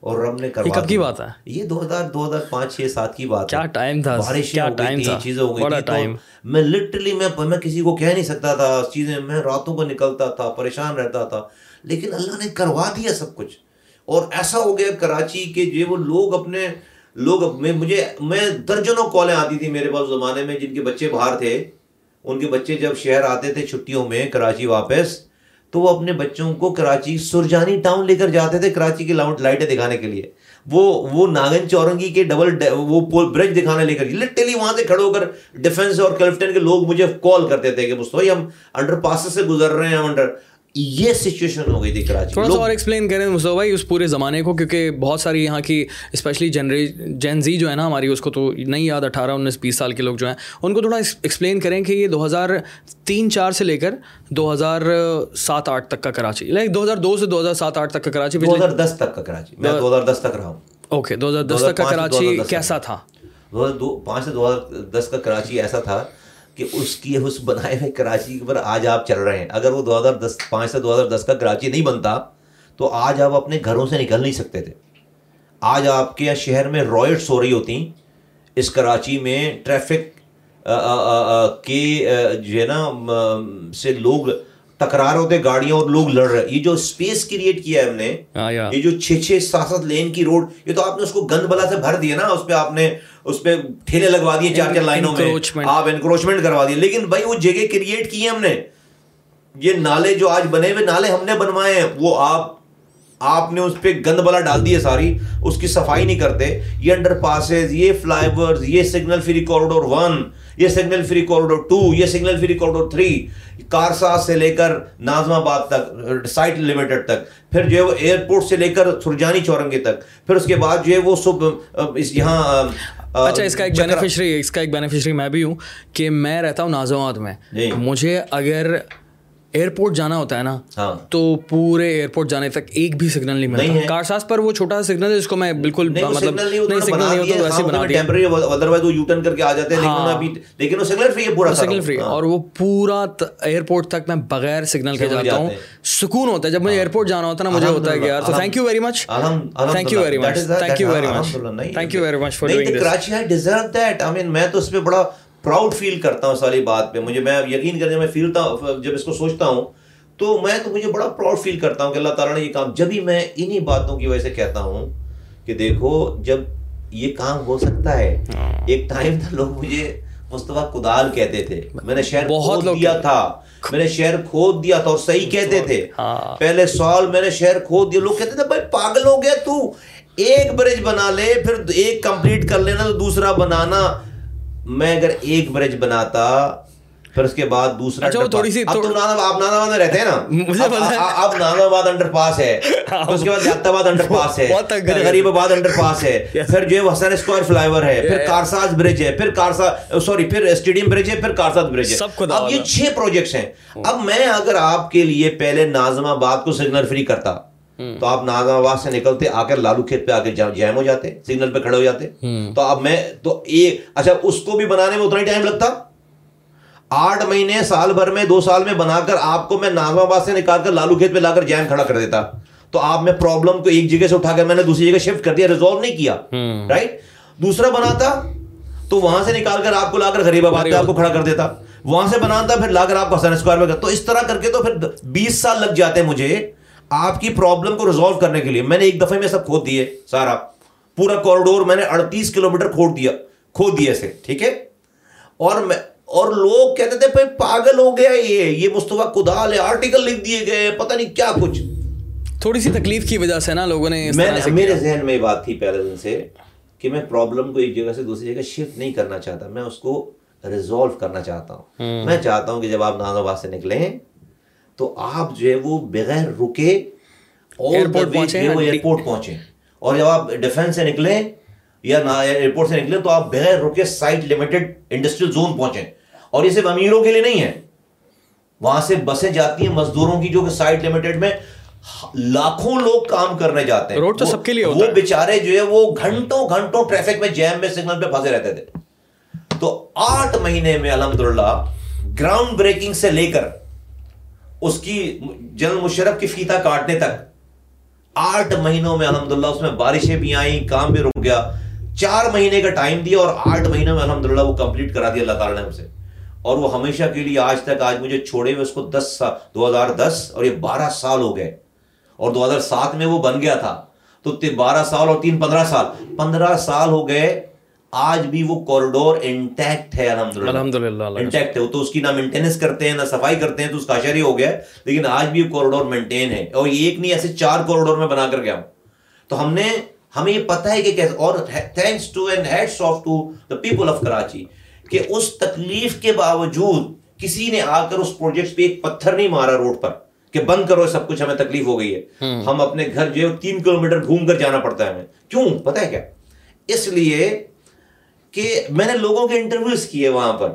اور رب نے کروا کب کی بات ہے؟ یہ دو ہزار دو ہزار پانچ چھ سات کی بات کیا ٹائم تھا؟ بارش کیا ٹائم تھا؟ چیزیں ہو گئی تھی۔ میں لٹرلی میں میں کسی کو کہہ نہیں سکتا تھا چیزیں میں راتوں کو نکلتا تھا پریشان رہتا تھا۔ لیکن اللہ نے کروا دیا سب کچھ۔ اور ایسا ہو گیا کراچی کے جو وہ لوگ اپنے لوگ میں مجھے میں درجنوں کالیں آتی تھی میرے پاس زمانے میں جن کے بچے باہر تھے۔ ان کے بچے جب شہر آتے تھے چھٹیوں میں کراچی واپس، تو وہ اپنے بچوں کو کراچی سرجانی ٹاؤن لے کر جاتے تھے کراچی کی لائٹیں دکھانے کے لیے۔ وہ وہ ناگن چورنگی کے ڈبل وہ برج دکھانے لے کر لٹرلی وہاں سے کھڑے ہو کر ڈیفینس اور کلفٹن کے لوگ مجھے کال کرتے تھے کہ مستوی ہم انڈر پاس سے گزر رہے ہیں انڈر یہ سچویشن ہو گئی تھی کراچی تھوڑا سا اور ایکسپلین کریں مصطفیٰ بھائی اس پورے زمانے کو کیونکہ بہت ساری یہاں کی اسپیشلی جنری جین زی جو ہے نا ہماری اس کو تو نہیں یاد اٹھارہ انیس بیس سال کے لوگ جو ہیں ان کو تھوڑا ایکسپلین کریں کہ یہ دو ہزار تین چار سے لے کر دو ہزار سات آٹھ تک کا کراچی لائک دو ہزار دو سے دو ہزار سات آٹھ تک کا کراچی دو ہزار دس تک کا کراچی میں دو ہزار دس تک رہا ہوں اوکے دو ہزار دس تک کا کراچی کیسا تھا دو ہزار دو پانچ سے دو ہزار دس کا کراچی ایسا تھا کہ اس کی اس بنائے ہوئے کراچی پر آج آپ چل رہے ہیں۔ اگر وہ دو ہزار دس، پانچ سے دو ہزار دس کا کراچی نہیں بنتا، تو آج آپ اپنے گھروں سے نکل نہیں سکتے تھے۔ آج آپ کے شہر میں رائٹس ہو رہی ہوتی اس کراچی میں ٹریفک کے جو ہے نا سے لوگ ٹکرار ہوتے گاڑیاں اور لوگ لڑ رہے یہ جو اسپیس کریٹ کیا ہے ہم نے ہاں، یہ جو چھ چھ سات سات لین کی روڈ یہ تو آپ نے اس کو گند بلا سے بھر دیا نا۔ اس پہ آپ نے اس پہ ٹھیلے لگوا دیے چار چار لائنوں میں۔ آپ انکروچمنٹ کروا دیے۔ لیکن بھائی وہ جگہ کریٹ کی ہے ہم نے۔ یہ نالے جو آج بنے ہوئے نالے ہم نے بنوائے ہیں۔ وہ آپ آپ نے اس پہ گند بلا ڈال دی ہے ساری اس کی صفائی نہیں کرتے۔ یہ انڈر پاسز یہ فلائی اوورز یہ سگنل فری کوریڈور ون یہ سگنل فری کوریڈور ٹو یہ سگنل فری کوریڈور تھری کارسا سے لے کر نازم آباد تک سائٹ لمیٹڈ تک پھر جو ہے وہ ایئرپورٹ سے لے کر سرجانی چورنگے تک پھر اس کے بعد جو ہے وہ سب یہاں اچھا اس کا ایک بینیفیشری اس کا ایک بینیفیشری میں بھی ہوں کہ میں رہتا ہوں نازم آباد میں۔ جی۔ مجھے اگر ایئرپورٹ جانا ہوتا ہے نا ہاں۔ تو پورے ایئرپورٹ جانے تک ایک بھی سگنل نہیں ملتا۔ کارساس پر وہ چھوٹا سا سگنل ہے جس کو میں بالکل مطلب نہیں سگنل نہیں ہوتا ویسے بنا دیا۔ ادروائز وہ یو ٹرن کر کے آ جاتے ہیں لیکن لیکن وہ سگنل فری ہے پورا سگنل فری اور وہ پورا ایئرپورٹ تک میں بغیر سگنل کے جاتا ہوں۔ سکون ہوتا ہے۔ جب مجھے ایئرپورٹ جانا ہوتا ہے نا مجھے ہوتا ہے کہ یار تو thank you very much thank you very much thank you very much thank you very much for doing this Karachi has deserve that I mean میں تو اس پہ بڑا پراؤڈ فیل کرتا ہوں ساری بات پہ۔ مجھے میں یقین کرنے میں فیلتا ہوں جب اس کو سوچتا ہوں تو میں تو مجھے بڑا پراؤڈ فیل کرتا ہوں کہ اللہ تعالیٰ نے یہ کام جب ہی میں انہی باتوں کی وجہ سے کہتا ہوں کہ دیکھو جب یہ کام ہو سکتا ہے ہاں۔ ایک ٹائم تھا لوگ مجھے مصطفیٰ کدال کہتے تھے۔ میں نے شہر بہت دیا تھا۔ میں نے شہر کھود دیا تھا اور صحیح کہتے تھے۔ ہاں۔ پہلے سال میں نے شہر کھود دیا۔ لوگ کہتے تھے بھائی پاگل ہو گیا تو۔ ایک برج بنا لے پھر ایک کمپلیٹ کر لینا تو دوسرا بنانا۔ میں اگر ایک برج بناتا پھر اس کے بعد دوسرا اچھا تھوڑی سی اب تو آپ نانا آباد میں رہتے ہیں نا۔ اب نانا آباد انڈر پاس ہے۔ اس کے بعد جاتا آباد انڈر پاس ہے پھر غریب آباد انڈر پاس ہے پھر جو حسن اسکوائر فلائی اوور ہے۔ پھر کارساز برج ہے۔ پھر کارسا سوری پھر اسٹیڈیم برج ہے پھر کارساز برج ہے۔ اب یہ چھ پروجیکٹس ہیں۔ اب میں اگر آپ کے لیے پہلے نازم آباد کو سگنل فری کرتا۔ تو آپ نازم آباد سے نکلتے آ کر لالو کھیت پہ آ کے جیم ہو جاتے سگنل پہ کھڑے ہو جاتے۔ تو اب میں تو ایک اچھا اس کو بھی بنانے میں اتنا ہی ٹائم لگتا؟ آٹھ مہینے سال بھر میں دو سال میں بنا کر آپ کو میں نازم آباد سے نکال کر لالو کھیت پہ لا کر جیم کھڑا کر دیتا۔ تو آپ میں پرابلم کو ایک جگہ سے اٹھا کر میں نے دوسری جگہ شفٹ کر دیا ریزالو نہیں کیا۔ رائٹ دوسرا بناتا تو وہاں سے نکال کر آپ کو لا کر غریب آباد پہ آپ کو کھڑا کر دیتا۔ وہاں سے بناتا پھر لا کر آپ کو حسن اسکوائر میں تو اس طرح کر کے تو پھر بیس سال لگ جاتے ہیں مجھے۔ آپ کی پرابلم کو ریزالو کرنے کے لیے میں نے ایک دفعہ میں سب کھود دیے سارا۔ پورا کوریڈور میں نے اڑتیس کلو میٹر کھود دیا کھود دیا اسے ٹھیک ہے؟ اور میں اور لوگ کہتے تھے بھائی پاگل ہو گیا یہ یہ مصطفیٰ کدال ہے آرٹیکل لکھ دیے گئے پتہ نہیں کیا کچھ۔ تھوڑی سی تکلیف کی وجہ سے نا لوگوں نے میرے ذہن میں یہ بات تھی پہلے دن سے کہ میں پرابلم کو ایک جگہ سے دوسری جگہ شفٹ نہیں کرنا چاہتا میں اس کو ریزالو کرنا چاہتا ہوں۔ میں چاہتا ہوں کہ جب آپ ناز آباد سے نکلیں تو آپ جو ہے وہ بغیر رکے ایئرپورٹ پہنچے اور جب آپ ڈیفینس سے نکلیں یا ایئرپورٹ سے نکلیں تو آپ بغیر رکے سائٹ لمیٹڈ انڈسٹریل زون پہنچیں اور یہ صرف امیروں کے لیے نہیں ہے۔ وہاں سے بسیں جاتی ہیں مزدوروں کی جو کہ سائٹ لمیٹڈ میں لاکھوں لوگ کام کرنے جاتے ہیں۔ روڈ تو سب کے لیے وہ بیچارے جو ہے وہ گھنٹوں گھنٹوں ٹریفک میں جیم میں سگنل پہ پھنسے رہتے تھے۔ تو آٹھ مہینے میں الحمد للہ گراؤنڈ بریکنگ سے لے کر اس کی جنرل مشرف کی فیتا کاٹنے تک آٹھ مہینوں میں الحمد للہ اس میں بارشیں بھی آئیں، کام بھی رک گیا۔ چار مہینے کا ٹائم دیا اور آٹھ مہینوں میں الحمد للہ وہ کمپلیٹ کرا دیا اللہ تعالیٰ نے اسے اور وہ ہمیشہ کے لیے آج تک، آج مجھے چھوڑے ہوئے اس کو دس سال دو ہزار دس اور یہ بارہ سال ہو گئے۔ اور دو ہزار سات میں وہ بن گیا تھا۔ تو بارہ سال اور تین پندرہ سال پندرہ سال ہو گئے۔ آج بھی وہ کوریڈور انٹیکٹ ہے الحمد للہ انٹیکٹ ہے تو اس کی نہ مینٹیننس کرتے ہیں نہ صفائی کرتے ہیں تو اس کا اشر ہی ہو گیا۔ لیکن آج بھی وہ کوریڈور مینٹین ہے۔ اور یہ ایک نہیں ایسے چار کوریڈور میں بنا کر گیا تو ہم نے ہمیں یہ پتہ ہے کہ کیسے اور thanks to and heads off to the people of Karachi کہ اس تکلیف کے باوجود کسی نے آ کر اس پروجیکٹ پہ ایک پتھر نہیں مارا روڈ پر کہ بند کرو سب کچھ ہمیں تکلیف ہو گئی ہے۔ ہم۔ اپنے گھر جو ہے تین کلو میٹر گھوم کر جانا پڑتا ہے ہمیں۔ کیوں؟ پتہ ہے کیا؟ اس لیے کہ میں نے لوگوں کے انٹرویوز کیے وہاں پر۔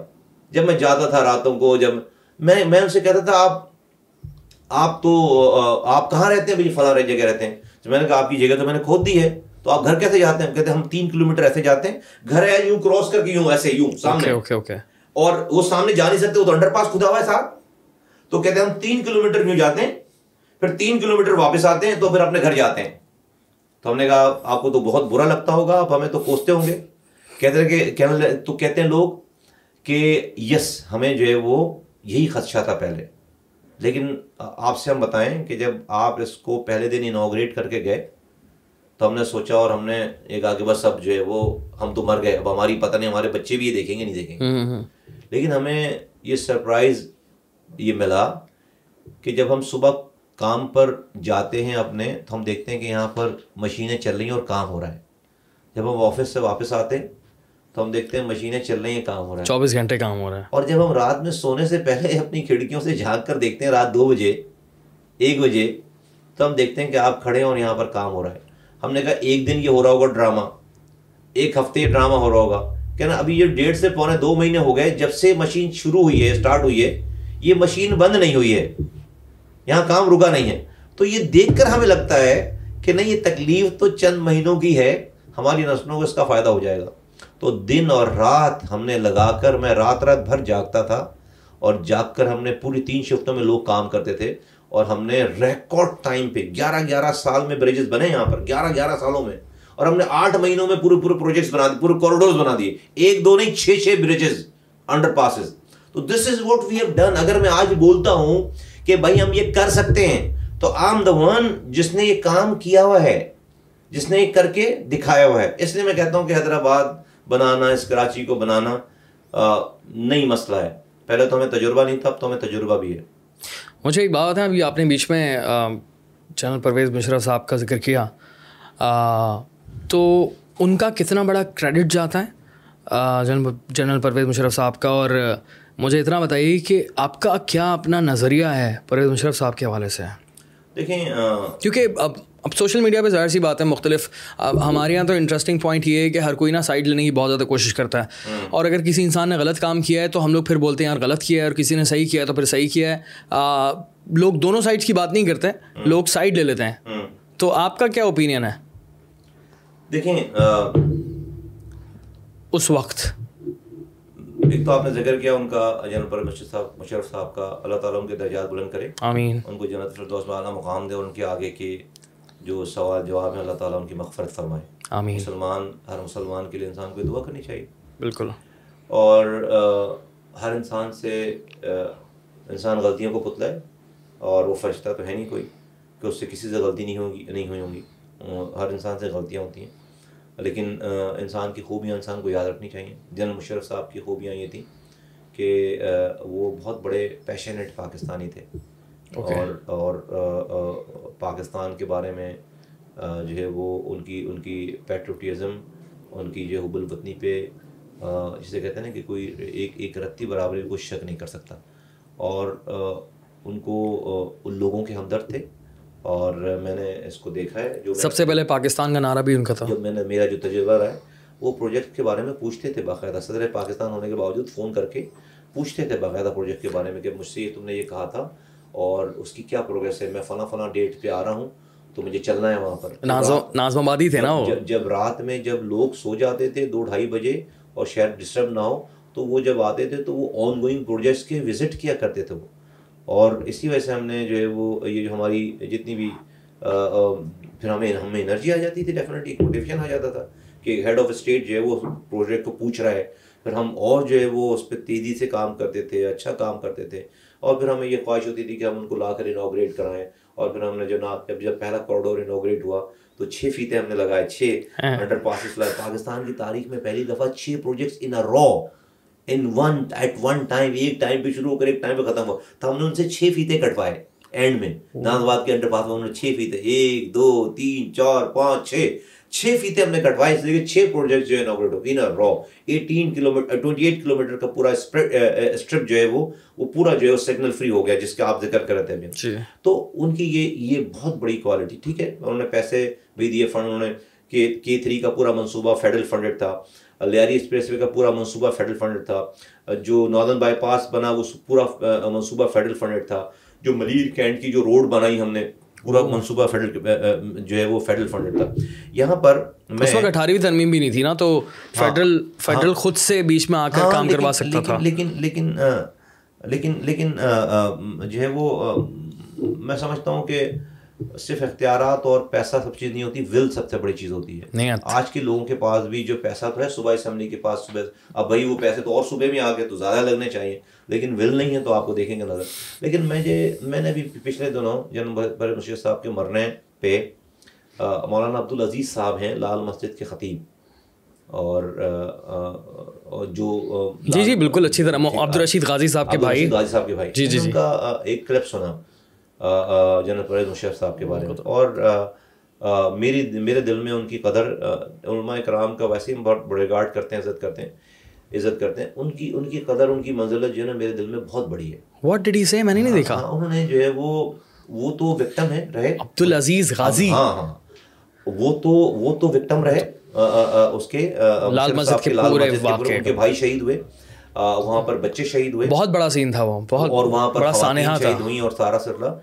جب میں جاتا تھا راتوں کو جب میں میں ان سے کہتا تھا آپ آپ تو آپ کہاں رہتے ہیں؟ بھائی فلاں جگہ رہتے ہیں۔ میں نے کہا آپ کی جگہ تو میں نے کھود دی ہے۔ تو آپ گھر کیسے جاتے ہیں؟ کہتے ہیں ہم تین کلو میٹر ایسے جاتے ہیں۔ گھر ہے یوں کراس کر کے یوں ایسے یوں سامنے۔ اور وہ سامنے جا نہیں سکتے وہ تو انڈر پاس کھدا ہوا ہے صاحب تو کہتے ہیں ہم تین کلو میٹر یوں جاتے ہیں پھر تین کلو میٹر واپس آتے ہیں تو پھر اپنے گھر جاتے ہیں۔ تو ہم نے کہا آپ کو تو بہت برا لگتا ہوگا آپ ہمیں تو کوستے ہوں گے۔ کہتے ہیں کہ تو کہتے ہیں لوگ کہ یس ہمیں جو ہے وہ یہی خدشہ تھا پہلے۔ لیکن آپ سے ہم بتائیں کہ جب آپ اس کو پہلے دن انوگریٹ کر کے گئے تو ہم نے سوچا اور ہم نے ایک آگے بس اب جو ہے وہ ہم تو مر گئے۔ اب ہماری پتہ نہیں ہمارے بچے بھی یہ دیکھیں گے نہیں دیکھیں گے۔ لیکن ہمیں یہ سرپرائز یہ ملا کہ جب ہم صبح کام پر جاتے ہیں اپنے تو ہم دیکھتے ہیں کہ یہاں پر مشینیں چل رہی ہیں اور کام ہو رہا ہے۔ جب ہم آفس سے واپس آتے ہیں تو ہم دیکھتے ہیں مشینیں چل رہی ہیں کام ہو رہا ہے۔ چوبیس گھنٹے کام ہو رہا ہے۔ اور جب ہم رات میں سونے سے پہلے اپنی کھڑکیوں سے جھانک کر دیکھتے ہیں رات دو بجے ایک بجے تو ہم دیکھتے ہیں کہ آپ کھڑے ہیں اور یہاں پر کام ہو رہا ہے۔ ہم نے کہا ایک دن یہ ہو رہا ہوگا ڈرامہ ایک ہفتے یہ ڈرامہ ہو رہا ہوگا۔ کہنا ابھی یہ ڈیڑھ سے پونے دو مہینے ہو گئے جب سے مشین شروع ہوئی ہے اسٹارٹ ہوئی ہے یہ مشین بند نہیں ہوئی ہے۔ یہاں کام رکا نہیں ہے۔ تو یہ دیکھ کر ہمیں لگتا ہے کہ نہیں یہ تکلیف تو چند مہینوں کی ہے ہماری نسلوں کو اس کا فائدہ ہو جائے گا۔ تو دن اور رات ہم نے لگا کر میں رات رات بھر جاگتا تھا اور جاگ کر ہم نے پوری تین شفٹوں میں لوگ کام کرتے تھے اور ہم نے ریکارڈ ٹائم پہ گیارہ گیارہ سال میں بریجز بنے یہاں پر، گیارہ گیارہ سالوں میں۔ اور ہم نے آٹھ مہینوں میں پورے پورے پروجیکٹس بنا دیے، پورے کوریڈورز بنا دیے۔ ایک دو نہیں، چھ چھ بریجز انڈر پاسز تو this is what we have done اگر میں آج بولتا ہوں کہ بھائی ہم یہ کر سکتے ہیں، تو آم دا ون جس نے یہ کام کیا ہوا ہے، جس نے یہ کر کے دکھایا ہوا ہے۔ اس لیے میں کہتا ہوں کہ حیدرآباد بنانا اس کراچی کو بنانا نئی مسئلہ ہے۔ پہلے تو ہمیں تجربہ نہیں تھا اب تو ہمیں تجربہ بھی ہے۔ مجھے ایک بات ہے ابھی آپ نے بیچ میں جنرل پرویز مشرف صاحب کا ذکر کیا۔ تو ان کا کتنا بڑا کریڈٹ جاتا ہے جنرل پرویز مشرف صاحب کا؟ اور مجھے اتنا بتائیے کہ آپ کا کیا اپنا نظریہ ہے پرویز مشرف صاحب کے حوالے سے؟ دیکھیں کیونکہ اب اب سوشل میڈیا پہ ظاہر سی بات ہے مختلف اب ہمارے یہاں تو انٹرسٹنگ پوائنٹ یہ ہے کہ ہر کوئی نا سائڈ لینے کی بہت زیادہ کوشش کرتا ہے۔ اور اگر کسی انسان نے غلط کام کیا ہے تو ہم لوگ پھر بولتے ہیں یار غلط کیا ہے اور کسی نے صحیح کیا ہے تو پھر صحیح کیا ہے۔ لوگ دونوں سائڈس کی بات نہیں کرتے لوگ سائڈ لے لیتے ہیں۔ تو آپ کا کیا اوپینین ہے؟ دیکھیں اس وقت۔ ایک تو آپ نے ذکر کیا ان کا جنرل پر مشرف صاحب مشرف صاحب کا اللہ تعالیٰ ان کے درجات بلند کرے۔ آمین۔ ان کو جنت فردوس میں اعلیٰ مقام دے اور ان کے آگے کے جو سوال جواب ہیں اللہ تعالیٰ ان کی مغفرت فرمائے۔ آمین۔ مسلمان ہر مسلمان کے لیے انسان کو دعا کرنی چاہیے۔ بالکل۔ اور ہر انسان سے انسان غلطیوں کو پتلائے اور وہ فرشتہ تو ہے نہیں کوئی کہ اس سے کسی سے غلطی نہیں ہوگی نہیں ہوئی ہوں گی۔ ہر انسان سے غلطیاں ہوتی ہیں۔ لیکن انسان کی خوبیاں انسان کو یاد رکھنی چاہیے۔ جنرل مشرف صاحب کی خوبیاں یہ تھیں کہ وہ بہت بڑے پیشنیٹ پاکستانی تھے۔ اور اور پاکستان کے بارے میں جو ہے وہ ان کی ان کی پیٹروٹیزم ان کی جو حب الوطنی پہ جسے کہتے ہیں نا کہ کوئی ایک ایک رتی برابری کوئی شک نہیں کر سکتا۔ اور ان کو ان لوگوں کے ہمدرد تھے۔ اور میں نے اس کو دیکھا ہے جو سب سے پہلے پاکستان کا نارا بھی ان کا تھا۔ جو میں نے میرا جو تجربہ رہا ہے وہ پروجیکٹ کے بارے میں پوچھتے تھے باقاعدہ۔ صدر پاکستان ہونے کے باوجود فون کر کے پوچھتے تھے باقاعدہ پروجیکٹ کے بارے میں کہ مجھ سے یہ تم نے یہ کہا تھا۔ اور اس کی کیا پروگریس ہے؟ میں فلاں فلاں ڈیٹ پہ آ رہا ہوں تو مجھے چلنا ہے وہاں پر۔ نازم آبادی تھے نا جب رات میں جب لوگ سو جاتے تھے دو ڈھائی بجے اور شاید ڈسٹرب نہ ہو تو وہ جب آتے تھے تو وہ آن گوئنگ پروجیکٹس کے وزٹ کیا کرتے تھے وہ۔ اور اسی وجہ سے ہم نے جو ہے وہ یہ جو ہماری جتنی بھی پھر ہمیں ہمیں انرجی آ جاتی تھی ڈیفینیٹلی ایک موٹیویشن آ جاتا تھا کہ ہیڈ آف اسٹیٹ جو ہے وہ پروجیکٹ کو پوچھ رہا ہے۔ پھر ہم اور جو ہے وہ اس پہ تیزی سے کام کرتے تھے اچھا کام کرتے تھے۔ اور پھر ہمیں یہ خواہش ہوتی تھی کہ ہم ان کو لا کر انوگریٹ کرائیں اور پھر ہم نے جو نا جب جب پہلا کوریڈور انوگریٹ ہوا تو چھ فیتے ہم نے لگائے چھ انڈر پاسز لائے پاکستان کی تاریخ میں پہلی دفعہ چھ projects in a row in one at one time ایک ٹائم پہ شروع ہو کر ایک ٹائم پہ ختم ہوا تو ہم نے ان سے چھ فیتے کٹوائے اینڈ میں۔ ناز آباد کے انڈر پاس میں انہوں نے چھ فیتے ایک دو تین چار پانچ چھ۔ چھ فیتے ہم نے کٹوائے اس لیے کہ چھ پروجیکٹ جو ہے انوگریٹ ہوگی نا را eighteen kilometre twenty eight kilometre کا پورا اسٹرپ جو ہے وہ وہ پورا جو ہے سگنل فری ہو گیا جس کا آپ ذکر کر رہے تھے ابھی تو ان کی یہ یہ بہت بڑی کوالٹی ٹھیک ہے؟ انہوں نے پیسے بھی دیے فنڈ انہوں نے کے کے تھری کا پورا منصوبہ فیڈرل فنڈڈ تھا۔ لیاری ایکسپریس وے کا پورا منصوبہ فیڈرل فنڈڈ تھا۔ جو ناردن بائی پاس بنا وہ پورا منصوبہ فیڈرل فنڈڈ تھا۔ جو ملیر کینٹ کی جو روڈ بنائی ہم نے پورا منصوبہ فیڈرل جو ہے وہ فیڈرل فنڈ تھا یہاں پر اس وقت اٹھارہویں ترمیم بھی نہیں تھی نا تو فیڈرل فیڈرل خود سے بیچ میں آ کر کام کروا سکتا تھا۔ لیکن لیکن لیکن لیکن جو ہے وہ میں سمجھتا ہوں کہ صرف اختیارات اور پیسہ سب چیز نہیں ہوتی ول سب سے بڑی چیز ہوتی ہے۔ آج کے لوگوں کے پاس بھی جو پیسہ تو ہے صبح اسمبلی کے پاس صبح اب بھائی وہ پیسے تو اور صبح میں آ گئے تو زیادہ لگنے چاہیے۔ لیکن ول نہیں ہے تو آپ کو دیکھیں گے نظر۔ لیکن میں میں نے بھی پچھلے دنوں جنم بر مشیر صاحب کے مرنے پہ مولانا عبدالعزیز صاحب ہیں لال مسجد کے خطیب۔ اور جو جی جی بالکل اچھی طرح۔ عبدالرشید غازی صاحب کے بھائی۔ غازی صاحب کے بھائی۔ جی جی کا ایک کلپ سنا جنرل پرویز مشرف صاحب کے بارے میں۔ اور میری میرے دل میں ان کی قدر علماء کرام کا ویسے ہم بہت ریگارڈ کرتے ہیں عزت کرتے ہیں۔ عزت کرتے ہیں۔ ان کی ان کی قدر ان کی منزلت جو ہے نا میرے دل میں بہت بڑی ہے۔ واٹ ڈیڈ ہی سے میں نے نہیں دیکھا۔ انہوں نے جو ہے وہ وہ تو وکٹم ہے رہے۔ عبدالعزیز غازی۔ ہاں ہاں وہ تو وہ تو وکٹم رہے۔ اس کے لال مسجد کے واقعے ان کے بھائی شہید ہوئے۔ وہاں پر بچے شہید ہوئے۔ بہت بڑا سین تھا وہ۔ بہت اور وہاں پر سانحہ شہید ہوئی اور سارا سرلا۔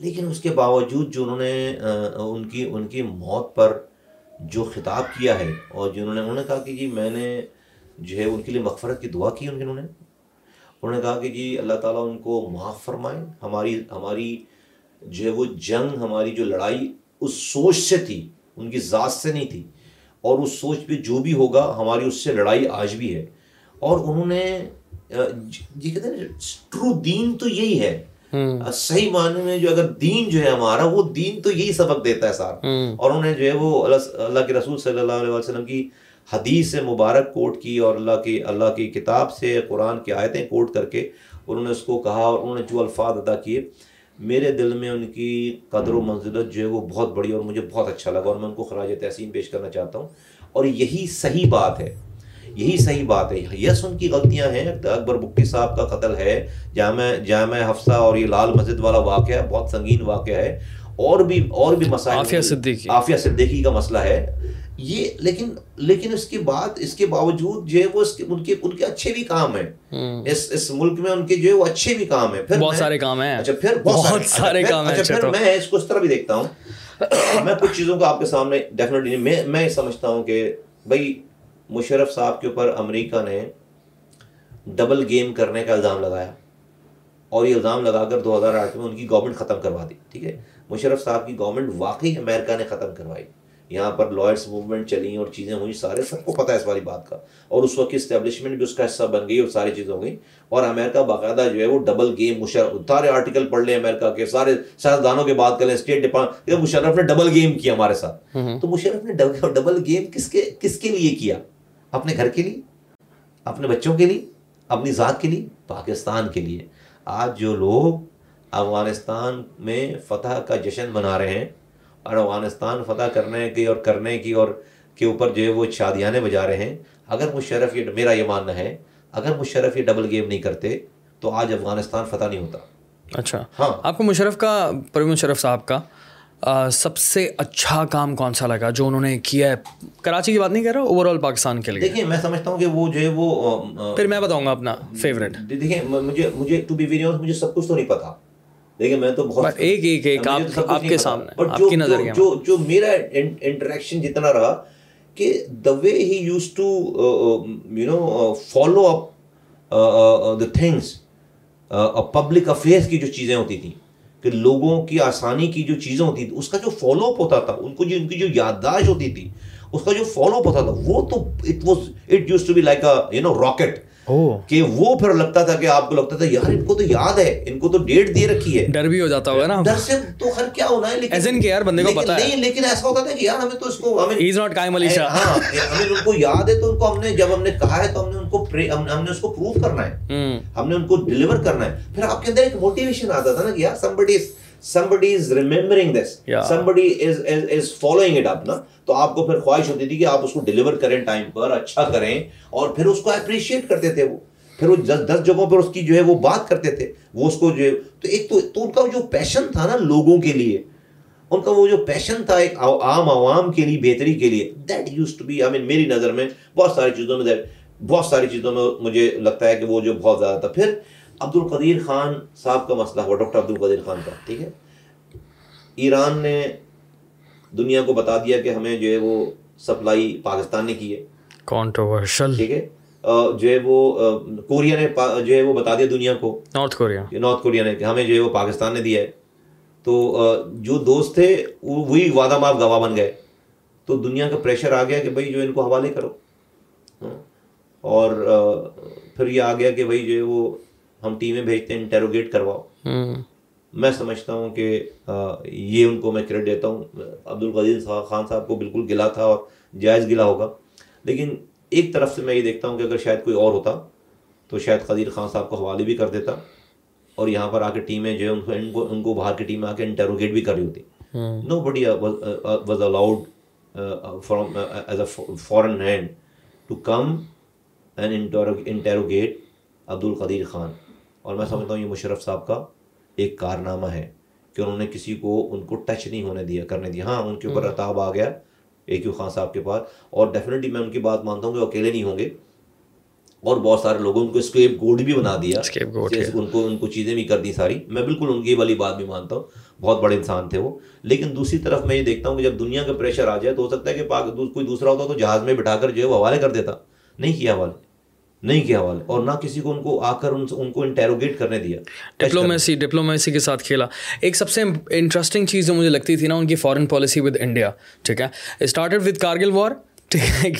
لیکن اس کے باوجود جو انہوں نے ان کی ان کی موت پر جو خطاب کیا ہے اور جنہوں نے انہوں نے کہا کہ جی میں نے جو ہے ان کے لیے مغفرت کی دعا کی انہوں نے۔ انہوں نے کہا کہ جی اللہ تعالیٰ ان کو معاف فرمائے۔ ہماری ہماری جو ہے وہ جنگ ہماری جو لڑائی اس سوچ سے تھی ان کی ذات سے نہیں تھی۔ اور اس سوچ پہ جو بھی ہوگا ہماری اس سے لڑائی آج بھی ہے۔ اور انہوں نے یہ کہتے ہیں ٹرو دین تو یہی ہے۔ صحیح معنی میں جو اگر دین جو ہے ہمارا وہ دین تو یہی سبق دیتا ہے ساتھ اور انہوں نے جو ہے وہ اللہ کے رسول صلی اللہ علیہ وسلم کی حدیث مبارک کوٹ کی اور اللہ کی اللہ کی کتاب سے قرآن کی آیتیں کوٹ کر کے انہوں نے اس کو کہا اور انہوں نے جو الفاظ ادا کیے میرے دل میں ان کی قدر و منزلت جو ہے وہ بہت بڑی اور مجھے بہت اچھا لگا اور میں ان کو خراج تحسین پیش کرنا چاہتا ہوں۔ اور یہی صحیح بات ہے یہی صحیح بات ہے۔ یس ان کی غلطیاں ہیں۔ اکبر بکٹی صاحب کا قتل ہے جامع جامع حفصہ اور یہ لال مسجد والا واقعہ بہت سنگین واقعہ ہے۔ اور بھی اور بھی مسائل عافیہ صدیقی۔ عافیہ صدیقی کا مسئلہ ہے۔ یہ لیکن لیکن اس کے بعد اس کے باوجود جو ہے وہ اس کے ان کے ان کے اچھے بھی کام ہیں۔ اس اس ملک میں ان کے جو ہے وہ اچھے بھی کام ہیں۔ پھر بہت سارے کام ہیں۔ اچھا پھر بہت سارے کام ہیں۔ اچھا پھر میں اس کو اس طرح بھی دیکھتا ہوں۔ میں کچھ چیزوں کو آپ کے سامنے ڈیفینیٹلی میں میں سمجھتا ہوں کہ بھائی مشرف صاحب کے اوپر امریکہ نے ڈبل گیم کرنے کا الزام لگایا۔ اور یہ الزام لگا کر دو ہزار آٹھ میں ان کی گورنمنٹ ختم کروا دی ٹھیک ہے؟ مشرف صاحب کی گورنمنٹ واقعی امریکہ نے ختم کروائی۔ یہاں پر لائرس موومنٹ چلی اور چیزیں ہوئی سارے سب کو پتہ ہے اس والی بات کا۔ اور اس وقت کی اسٹیبلشمنٹ بھی اس کا حصہ بن گئی اور ساری چیزیں ہو گئی اور امریکہ باقاعدہ جو ہے وہ ڈبل گیم مشرف سارے آرٹیکل پڑھ لیں امریکہ کے سارے سیاستدانوں کے بات کریں اسٹیٹ ڈپارٹمنٹ مشرف نے ڈبل گیم کیا ہمارے ساتھ۔ تو مشرف نے ڈبل گیم کس کے کس کے لیے کیا؟ اپنے گھر کے لیے؟ اپنے بچوں کے لیے؟ اپنی ذات کے لیے؟ پاکستان کے لیے۔ آج جو لوگ افغانستان میں فتح کا جشن منا رہے ہیں اور افغانستان فتح کرنے کی اور کرنے کی اور کے اوپر جو ہے وہ شادیانے بجا رہے ہیں۔ اگر مشرف یہ میرا یہ ماننا ہے اگر مشرف یہ ڈبل گیم نہیں کرتے تو آج افغانستان فتح نہیں ہوتا۔ اچھا۔ ہاں۔ آپ کو مشرف کا پروین مشرف صاحب کا سب سے اچھا کام کون سا لگا جو انہوں نے کیا ہے؟ کراچی کی بات نہیں کر رہا اوور آل پاکستان کے لیے۔ دیکھیں میں سمجھتا ہوں کہ وہ جو ہے وہ پھر میں بتاؤں گا اپنا فیوریٹ دیکھیں مجھے مجھے ٹو بی ویری مجھے سب کچھ تو نہیں پتا۔ دیکھیں میں تو بہت ایک ایک ایک آپ کے سامنے آپ کی نظر جو جو میرا انٹریکشن جتنا رہا کہ the way he used to you know follow up the things public affairs کی جو چیزیں ہوتی تھیں کہ لوگوں کی آسانی کی جو چیزیں ہوتی تھیں اس کا جو فالو اپ ہوتا تھا ان کو جو ان کی جو یادداشت ہوتی تھی اس کا جو فالو اپ ہوتا تھا وہ تو it was it used to be like you know rocket کہ وہ پھر لگتا تھا کہ آپ کو لگتا تھا یار ان کو تو یاد ہے ان کو تو ڈیٹ دے رکھی ہے۔ ڈر بھی ہو جاتا ہوگا نا۔ ڈر سے تو ہر کیا ہونا ہے لیکن کہ یار بندے کو پتا ہے۔ نہیں لیکن ایسا ہوتا تھا کہ یار ہمیں تو اس کو ہمیں از ناٹ قائم علی شاہ ہاں ہمیں ان کو یاد ہے تو ان کو ہم نے جب ہم نے کہا ہے تو ہم نے ان کو ہم نے اس کو پروف کرنا ہے۔ ہم نے ان کو ڈیلیور کرنا ہے۔ پھر آپ کے اندر ایک موٹیویشن آتا تھا نا کہ یار somebody somebody is remembering this. Yeah. somebody is, is, is following it up نا تو آپ کو پھر خواہش ہوتی تھی کہ آپ اس کو ڈیلیور کریں ٹائم پر اچھا کریں اور پھر اس کو اپریشیٹ کرتے تھے وہ۔ پھر وہ دس دس جگہوں پر اس کی جو ہے وہ بات کرتے تھے۔ وہ اس کو جو ہے تو ایک تو تو ان کا جو پیشن تھا نا لوگوں کے لیے ان کا وہ جو پیشن تھا ایک عام عوام کے لیے بہتری کے لیے that used to be I mean میری نظر میں بہت ساری چیزوں میں بہت ساری چیزوں میں مجھے لگتا ہے کہ وہ جو بہت زیادہ تھا۔ پھر عبد القدیر خان صاحب کا مسئلہ ہوا ڈاکٹر عبد القدیر خان کا ٹھیک ہے؟ ایران نے دنیا کو بتا دیا کہ ہمیں جو ہے وہ سپلائی پاکستان نے کی ہے۔ کانٹروورشل ٹھیک ہے؟ جو ہے وہ کوریا نے جو ہے وہ بتا دیا دنیا کو۔ نارتھ کوریا نارتھ کوریا نے کہ ہمیں جو ہے وہ پاکستان نے دیا ہے۔ تو جو دوست تھے وہی وعدہ ماف گواہ بن گئے۔ تو دنیا کا پریشر آ گیا کہ بھائی جو ان کو حوالے کرو۔ ہاں۔ اور پھر یہ آ گیا کہ بھائی جو ہے وہ ہم ٹیمیں بھیجتے ہیں انٹیروگیٹ کرواؤ۔ میں سمجھتا ہوں کہ یہ ان کو میں کریڈٹ دیتا ہوں۔ عبد القدیر خان صاحب کو بالکل گلا تھا اور جائز گلا ہوگا۔ لیکن ایک طرف سے میں یہ دیکھتا ہوں کہ اگر شاید کوئی اور ہوتا تو شاید قدیر خان صاحب کو حوالے بھی کر دیتا۔ اور یہاں پر آ کے ٹیمیں جو ہے ان کو ان کو باہر کی ٹیم آ کے انٹروگیٹ بھی کر رہی ہوتی nobody was allowed from as a foreign hand to come and interrogate Abdul Qadeer Khan. اور میں سمجھتا ہوں یہ مشرف صاحب کا ایک کارنامہ ہے کہ انہوں نے کسی کو ان کو ٹچ نہیں ہونے دیا کرنے دیا۔ ہاں ان کے اوپر رتاب آ گیا اے کیو خان صاحب کے پاس۔ اور ڈیفینیٹلی میں ان کی بات مانتا ہوں کہ اکیلے نہیں ہوں گے۔ اور بہت سارے لوگوں کو اسکیپ گوڈ بھی بنا دیا ان کو ان کو چیزیں بھی کر دی ساری۔ میں بالکل ان کی والی بات بھی مانتا ہوں۔ بہت بڑے انسان تھے وہ۔ لیکن دوسری طرف میں یہ دیکھتا ہوں کہ جب دنیا کا پریشر آ جائے تو ہو سکتا ہے کہ پاک کوئی دوسرا ہوتا تو جہاز میں بٹھا کر جو ہے وہ حوالے کر دیتا۔ نہیں کیا حوالے۔ نہیں کیا حوالے اور نہ کسی کو ان کو آ کر ان ان کو انٹیروگیٹ کرنے دیا۔ ڈپلومیسی ڈپلومیسی کے ساتھ کھیلا۔ ایک سب سے انٹرسٹنگ چیز جو مجھے لگتی تھی نا، ان کی فارن پالیسی ود انڈیا ٹھیک ہے؟ اسٹارٹیڈ ود کارگل وار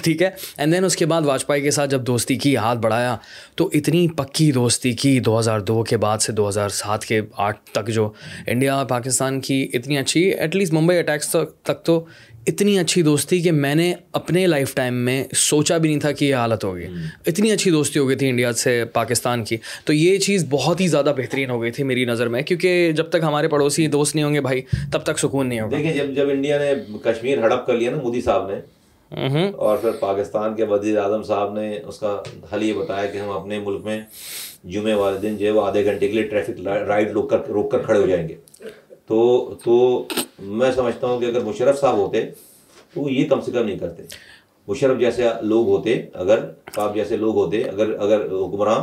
ٹھیک ہے اینڈ دین اس کے بعد واجپئی کے ساتھ جب دوستی کی، ہاتھ بڑھایا، تو اتنی پکی دوستی کی، دو ہزار دو کے بعد سے دو ہزار سات کے آٹھ تک جو انڈیا اور پاکستان کی اتنی اچھی ایٹ لیسٹ ممبئی اٹیکس تک تو اتنی اچھی دوستی کہ میں نے اپنے لائف ٹائم میں سوچا بھی نہیں تھا کہ یہ حالت ہوگی۔ اتنی اچھی دوستی ہو گئی تھی انڈیا سے پاکستان کی۔ تو یہ چیز بہت ہی زیادہ بہترین ہو گئی تھی میری نظر میں کیونکہ جب تک ہمارے پڑوسی دوست نہیں ہوں گے بھائی تب تک سکون نہیں ہوگا۔ دیکھیں جب جب انڈیا نے کشمیر ہڑپ کر لیا نا مودی صاحب نے اور پھر پاکستان کے وزیر اعظم صاحب نے اس کا حل یہ بتایا کہ ہم اپنے ملک میں جمعے والے دن جو ہے وہ آدھے گھنٹے کے لیے ٹریفک رائڈ روک کر روک کر کھڑے ہو جائیں گے۔ تو تو میں سمجھتا ہوں کہ اگر مشرف صاحب ہوتے تو یہ کم سے کم نہیں کرتے۔ مشرف جیسے لوگ ہوتے اگر صاحب جیسے لوگ ہوتے اگر اگر حکمراں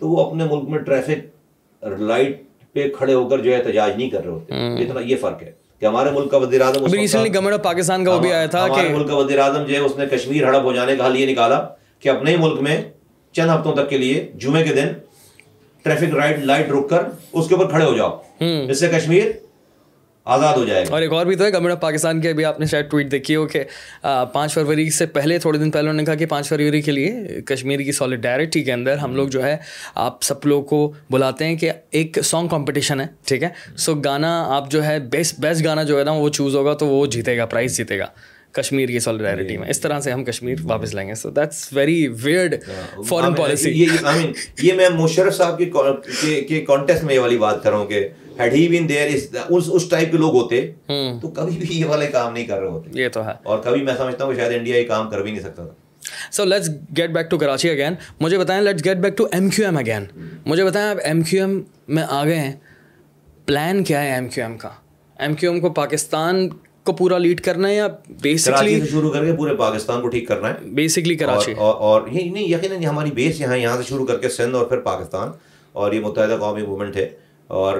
تو وہ اپنے ملک میں ٹریفک لائٹ پہ کھڑے ہو کر جو احتجاج نہیں کر رہے ہوتے۔ اتنا یہ فرق ہے کہ ہمارے ملک کا وزیر اعظم گورنمنٹ آف پاکستان کا وہ بھی آیا تھا ہمارے ملک کا وزیر اعظم جو ہے اس نے کشمیر ہڑپ ہو جانے کا حل یہ نکالا کہ اپنے ہی ملک میں چند ہفتوں تک کے لیے جمعے کے دن ٹریفک رائٹ لائٹ رک کر اس کے اوپر کھڑے ہو جاؤ۔ اس سے کشمیر آزاد ہو جائے گا اور ایک اور بھی تو ہے گورنمنٹ آف پاکستان کے ابھی آپ نے شاید ٹویٹ دیکھی ہو کہ پانچ فروری سے پہلے تھوڑے دن پہلے انہوں نے کہا کہ پانچ فروری کے لیے کشمیر کی سالیڈیرٹی کے اندر ہم لوگ جو ہے آپ سب لوگ کو بلاتے ہیں کہ ایک سانگ کمپٹیشن ہے ٹھیک ہے؟ سو گانا آپ جو ہے بیسٹ بیسٹ گانا جو ہے نا وہ چوز ہوگا تو وہ جیتے گا پرائز جیتے گا کشمیر کی سالیڈیرٹی میں۔ اس طرح سے ہم کشمیر واپس لیں گے۔ So that's very weird foreign policy یہ میں مشرف صاحب کے کانٹیسٹ میں یہ والی بات کر رہا ہوں کہ ہیڈ ہی بین دیئر اس اس ٹائپ کے لوگ ہوتے تو کبھی بھی یہ والے کام نہیں کر رہے ہوتے یہ تو ہے اور کبھی میں سمجھتا ہوں کہ شاید انڈیا یہ کام کر بھی نہیں سکتا تھا so let's get back to Karachi again مجھے بتائیں let's get back to M Q M again مجھے بتائیں آپ ایم کیو ایم میں آ گئے ہیں پلان کیا ہے ایم کیو ایم کا ایم کیو ایم کو پاکستان کو پورا لیڈ کرنا ہے یا بیسکلی شروع کر کے پورے پاکستان کو ٹھیک کرنا ہے بیسکلی کراچی اور یہ نہیں یقیناً ہماری بیس یہاں یہاں سے شروع کر کے سندھ اور پھر پاکستان اور یہ متحدہ قومی موومنٹ ہے اور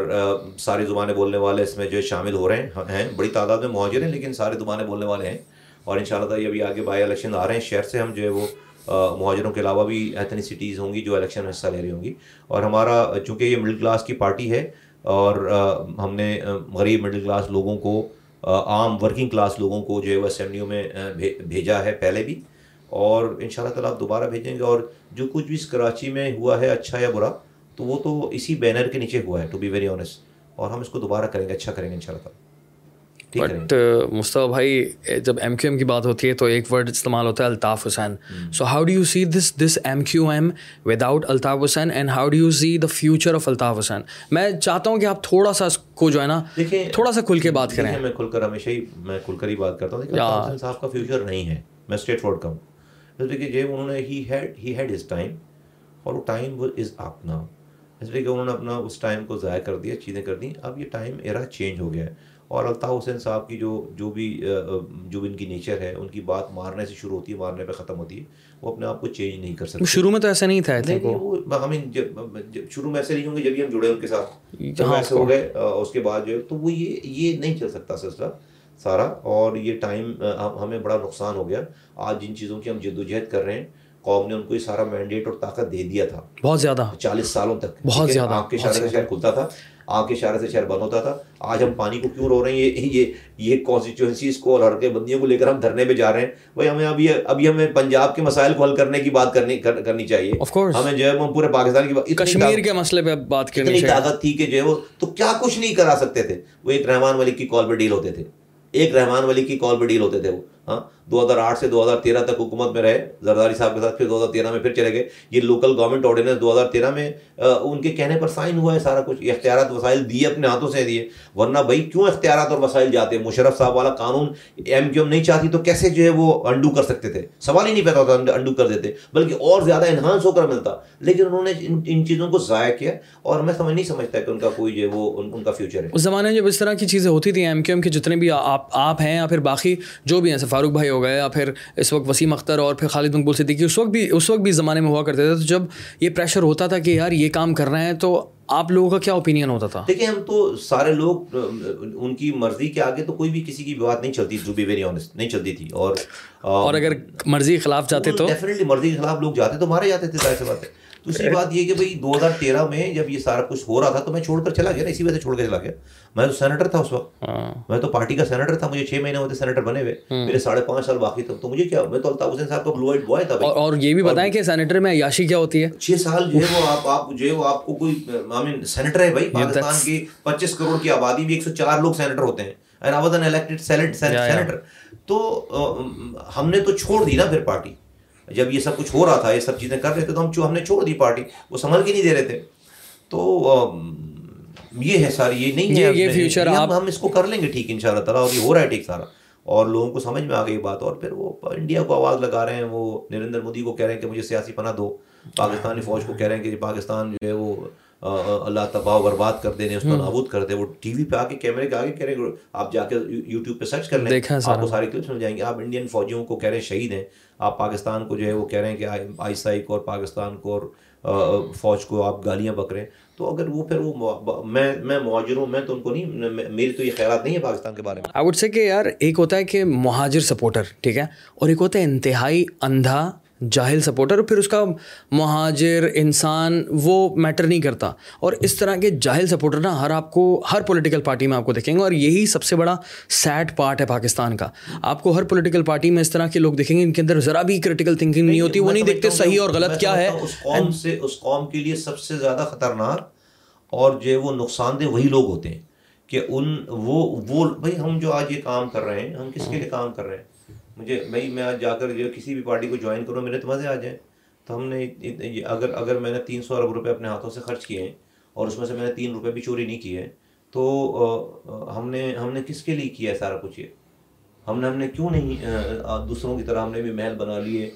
ساری زبانیں بولنے والے اس میں جو شامل ہو رہے ہیں بڑی تعداد میں مہاجر ہیں، لیکن ساری زبانیں بولنے والے ہیں۔ اور ان شاء اللہ تعالیٰ ابھی آگے بائی الیکشن آ رہے ہیں، شہر سے ہم جو ہے وہ مہاجروں کے علاوہ بھی اتنی سٹیز ہوں گی جو الیکشن میں حصہ لے رہی ہوں گی۔ اور ہمارا، چونکہ یہ مڈل کلاس کی پارٹی ہے، اور ہم نے غریب مڈل کلاس لوگوں کو عام ورکنگ کلاس لوگوں کو جو ہے وہ اسمبلیوں میں بھیجا ہے پہلے بھی۔ اور ان شاء اللہ تعالیٰ آپ دوبارہ بھیجیں گے، اور جو کچھ بھی اس کراچی میں ہوا ہے اچھا یا برا تو وہ تو اسی بینر کے نیچے ہوا ہے ٹو بی ویری آنیسٹ اور ہم اس کو دوبارہ کریں گے اچھا کریں گے ان شاء اللہ تعالیٰ بٹ مصطفیٰ بھائی جب ایم کیو ایم کی بات ہوتی ہے تو ایک ورڈ استعمال ہوتا ہے Altaf Hussain. So how do you see this this M Q M without Altaf Hussain and how do you see the future of Altaf Hussain? میں چاہتا ہوں کہ آپ تھوڑا سا اس کو جو ہے نا دیکھیں تھوڑا سا کھل کے بات کریں۔ میں کھل کر ہمیشہ ہی میں کھل کر ہی بات کرتا ہوں۔ صاحب کا فیوچر نہیں ہے۔ میں اسٹریٹ فورڈ کا ہوں دیکھیے جو انہوں نے he had he had his time اور وہ ٹائم از آپ ناؤ اس لیے کہ انہوں نے اپنا اس ٹائم کو ضائع کر دیا چیزیں کر دیں اب یہ ٹائم ایرا چینج ہو گیا ہے اور الطاف حسین صاحب کی جو جو بھی جو بھی ان کی نیچر ہے ان کی بات مارنے سے شروع ہوتی ہے مارنے پہ ختم ہوتی ہے وہ اپنے آپ کو چینج نہیں کر سکتے شروع میں تو ایسا نہیں تھا شروع میں ایسے نہیں ہوں گے جب ہم جڑے ان کے ساتھ جب ایسے ہو گئے اس کے بعد جو ہے تو وہ یہ یہ نہیں چل سکتا سلسلہ سارا اور یہ ٹائم ہمیں بڑا نقصان ہو گیا آج جن چیزوں کی ہم جد و جہد کر رہے ہیں قوم نے ان کو یہ سارا مینڈیٹ اور طاقت دے دیا تھا۔ بہت زیادہ۔ چالیس سالوں تک۔ بہت زیادہ۔ آپ کے اشارے سے شہر کھلتا تھا۔ آپ کے اشارے سے شہر بند ہوتا تھا۔ آج ہم پانی کو کیوں رو رہے ہیں؟ یہ یہ یہ کانسٹیچوئنسیز کو اور ہڑکے بندیوں کو لے کر ہم دھرنے پہ جا رہے ہیں۔ بھائی ہمیں ابھی ابھی ہمیں پنجاب کے مسائل کو حل کرنے کی بات کرنی کرنی چاہیے۔ ہمیں جو ہے وہ پورے پاکستان کی کشمیر کے مسئلے پہ بات کرنی طاقت تھی کہ جو ہے وہ تو کیا کچھ نہیں کرا سکتے تھے۔ وہ ایک رحمان ولی کی کال پہ ڈیل ہوتے تھے۔ ایک رحمان ولی کی کال پہ ڈیل ہوتے تھے وہ۔ ہاں دو ہزار آٹھ سے دو ہزار تیرہ تک حکومت میں رہے، زرداری صاحب کے ساتھ پھر دو ہزار تیرہ میں پھر چلے گئے۔ یہ لوکل گورنمنٹ آرڈیننس دو ہزار تیرہ میں ان کے کہنے پر سائن ہوا ہے سارا کچھ۔ اختیارات وسائل دیے اپنے ہاتھوں سے دیے۔ ورنہ بھائی، کیوں اختیارات اور وسائل جاتے؟ ہیں مشرف صاحب والا قانون ایم کیو ایم نہیں چاہتی تو کیسے جو ہے وہ انڈو کر سکتے تھے؟ سوال ہی نہیں پیدا ہوتا انڈو کر دیتے۔ بلکہ اور زیادہ انہانس ہو کر ملتا۔ لیکن انہوں نے ان چیزوں کو ضائع کیا اور میں سمجھ نہیں سمجھتا کہ ان کا کوئی جو ہے وہ ان کا فیوچر ہے۔ اس زمانے میں جب اس طرح کی چیزیں ہوتی تھیں ایم کیو ایم کے جتنے بھی آپ آپ ہیں یا پھر باقی جو بھی ہیں فاروق بھائی ہو گئے یا پھر اس وقت وسیم اختر اور پھر خالد مقبول صدیقی اس وقت بھی اس وقت بھی زمانے میں ہوا کرتے تھے۔ تو جب یہ پریشر ہوتا تھا کہ یار یہ کام کر رہے ہیں تو آپ لوگوں کا کیا اوپینین ہوتا تھا؟ دیکھیں ہم تو سارے لوگ ان کی مرضی کے آگے تو کوئی بھی کسی کی بات نہیں چلتی ٹو بی ویری آنےسٹ نہیں چلتی تھی۔ اور اور اگر مرضی کے خلاف جاتے تو؟ ڈیفینیٹلی مرضی کے خلاف لوگ جاتے تو مارے جاتے تھے ظاہر سی بات ہے۔ دوسری بات یہ کہ بھائی دو ہزار تیرہ میں جب یہ سارا کچھ ہو رہا تھا تو میں چھوڑ کر چلا گیا نا اسی وجہ سے چھوڑ کر چلا گیا۔ میں تو سینیٹر تھا اس وقت۔ ہاں۔ میں تو پارٹی کا سینیٹر تھا مجھے چھ مہینے ہوتے سینیٹر بنے ہوئے۔ میرے ساڑھے پانچ سال باقی تھا تو مجھے کیا میں تو الطاف حسین صاحب کا بلو وائٹ بوائے تھا اور یہ بھی بتائیں کہ سینیٹر میں عیاشی کیا ہوتی ہے؟ چھ سال جو ہے وہ آپ آپ جو ہے وہ آپ کو کوئی مین سینیٹر ہے بھائی۔ پاکستان کی پچیس کروڑ کی آبادی میں ایک سو چار لوگ سینیٹر ہوتے ہیں۔ And I was an elected senator تو ہم نے تو چھوڑ دی نا پھر پارٹی جب یہ سب کچھ ہو رہا تھا یہ سب چیزیں کر رہے تھے تو ہم ہم نے چھوڑ دی پارٹی وہ سنبھل کے نہیں دے رہے تھے۔ تو یہ ہے ساری یہ نہیں ہے۔ یہ فیوچر ہم ہم اس کو کر لیں گے ٹھیک ان شاء اللہ تعالیٰ اور یہ ہو رہا ہے ٹھیک سارا۔ اور لوگوں کو سمجھ میں آ گئی بات۔ اور پھر وہ انڈیا کو آواز لگا رہے ہیں وہ نریندر مودی کو کہہ رہے ہیں کہ مجھے سیاسی پناہ دو۔ پاکستانی فوج کو کہہ رہے ہیں کہ پاکستان جو ہے وہ اللہ تباہ و برباد کر دینے اس کو نابود کر دے۔ وہ ٹی وی پہ آ کے کیمرے کے آگے کہہ رہے ہیں آپ جا کے یوٹیوب پہ سرچ کر لیں۔ آپ کو سارے کلپس مل جائیں گے آپ انڈین فوجیوں کو کہہ رہے ہیں شہید ہیں۔ آپ پاکستان کو جو ہے وہ کہہ رہے ہیں کہ آئی سائی کو اور پاکستان کو اور فوج کو آپ گالیاں بکریں تو اگر وہ پھر وہ میں میں مہاجر ہوں، میں تو ان کو نہیں میری تو یہ خیالات نہیں ہے پاکستان کے بارے میں۔ آئی وڈ سے کہ یار ایک ہوتا ہے کہ مہاجر سپورٹر ٹھیک ہے؟ اور ایک ہوتا ہے انتہائی اندھا جاہل سپورٹر پھر اس کا مہاجر انسان وہ میٹر نہیں کرتا۔ اور اس طرح کے جاہل سپورٹر نا ہر آپ کو ہر پولیٹیکل پارٹی میں آپ کو دیکھیں گے۔ اور یہی سب سے بڑا سیڈ پارٹ ہے پاکستان کا۔ آپ کو ہر پولیٹیکل پارٹی میں اس طرح کے لوگ دیکھیں گے ان کے اندر ذرا بھی کریٹیکل تھنکنگ نہیں ہوتی وہ نہیں دیکھتے صحیح اور غلط کیا ہے۔ اس قوم سے اس قوم کے لیے سب سے زیادہ خطرناک اور جو وہ نقصان دہ وہی لوگ ہوتے ہیں کہ ان وہ وہ بھائی ہم جو آج یہ کام کر رہے ہیں ہم کس کے لیے کام کر رہے ہیں؟ مجھے بھائی میں آج جا کر جو کسی بھی پارٹی کو جوائن کروں، میرے تو مزے آ جائیں۔ تو ہم نے اگر اگر میں نے تین سو ارب روپے اپنے ہاتھوں سے خرچ کیے ہیں اور اس میں سے میں نے تین روپے بھی چوری نہیں کیے، تو ہم نے ہم نے کس کے لیے کیا ہے سارا کچھ یہ؟ ہم نے ہم نے کیوں نہیں دوسروں کی طرح ہم نے بھی محل بنا لیے،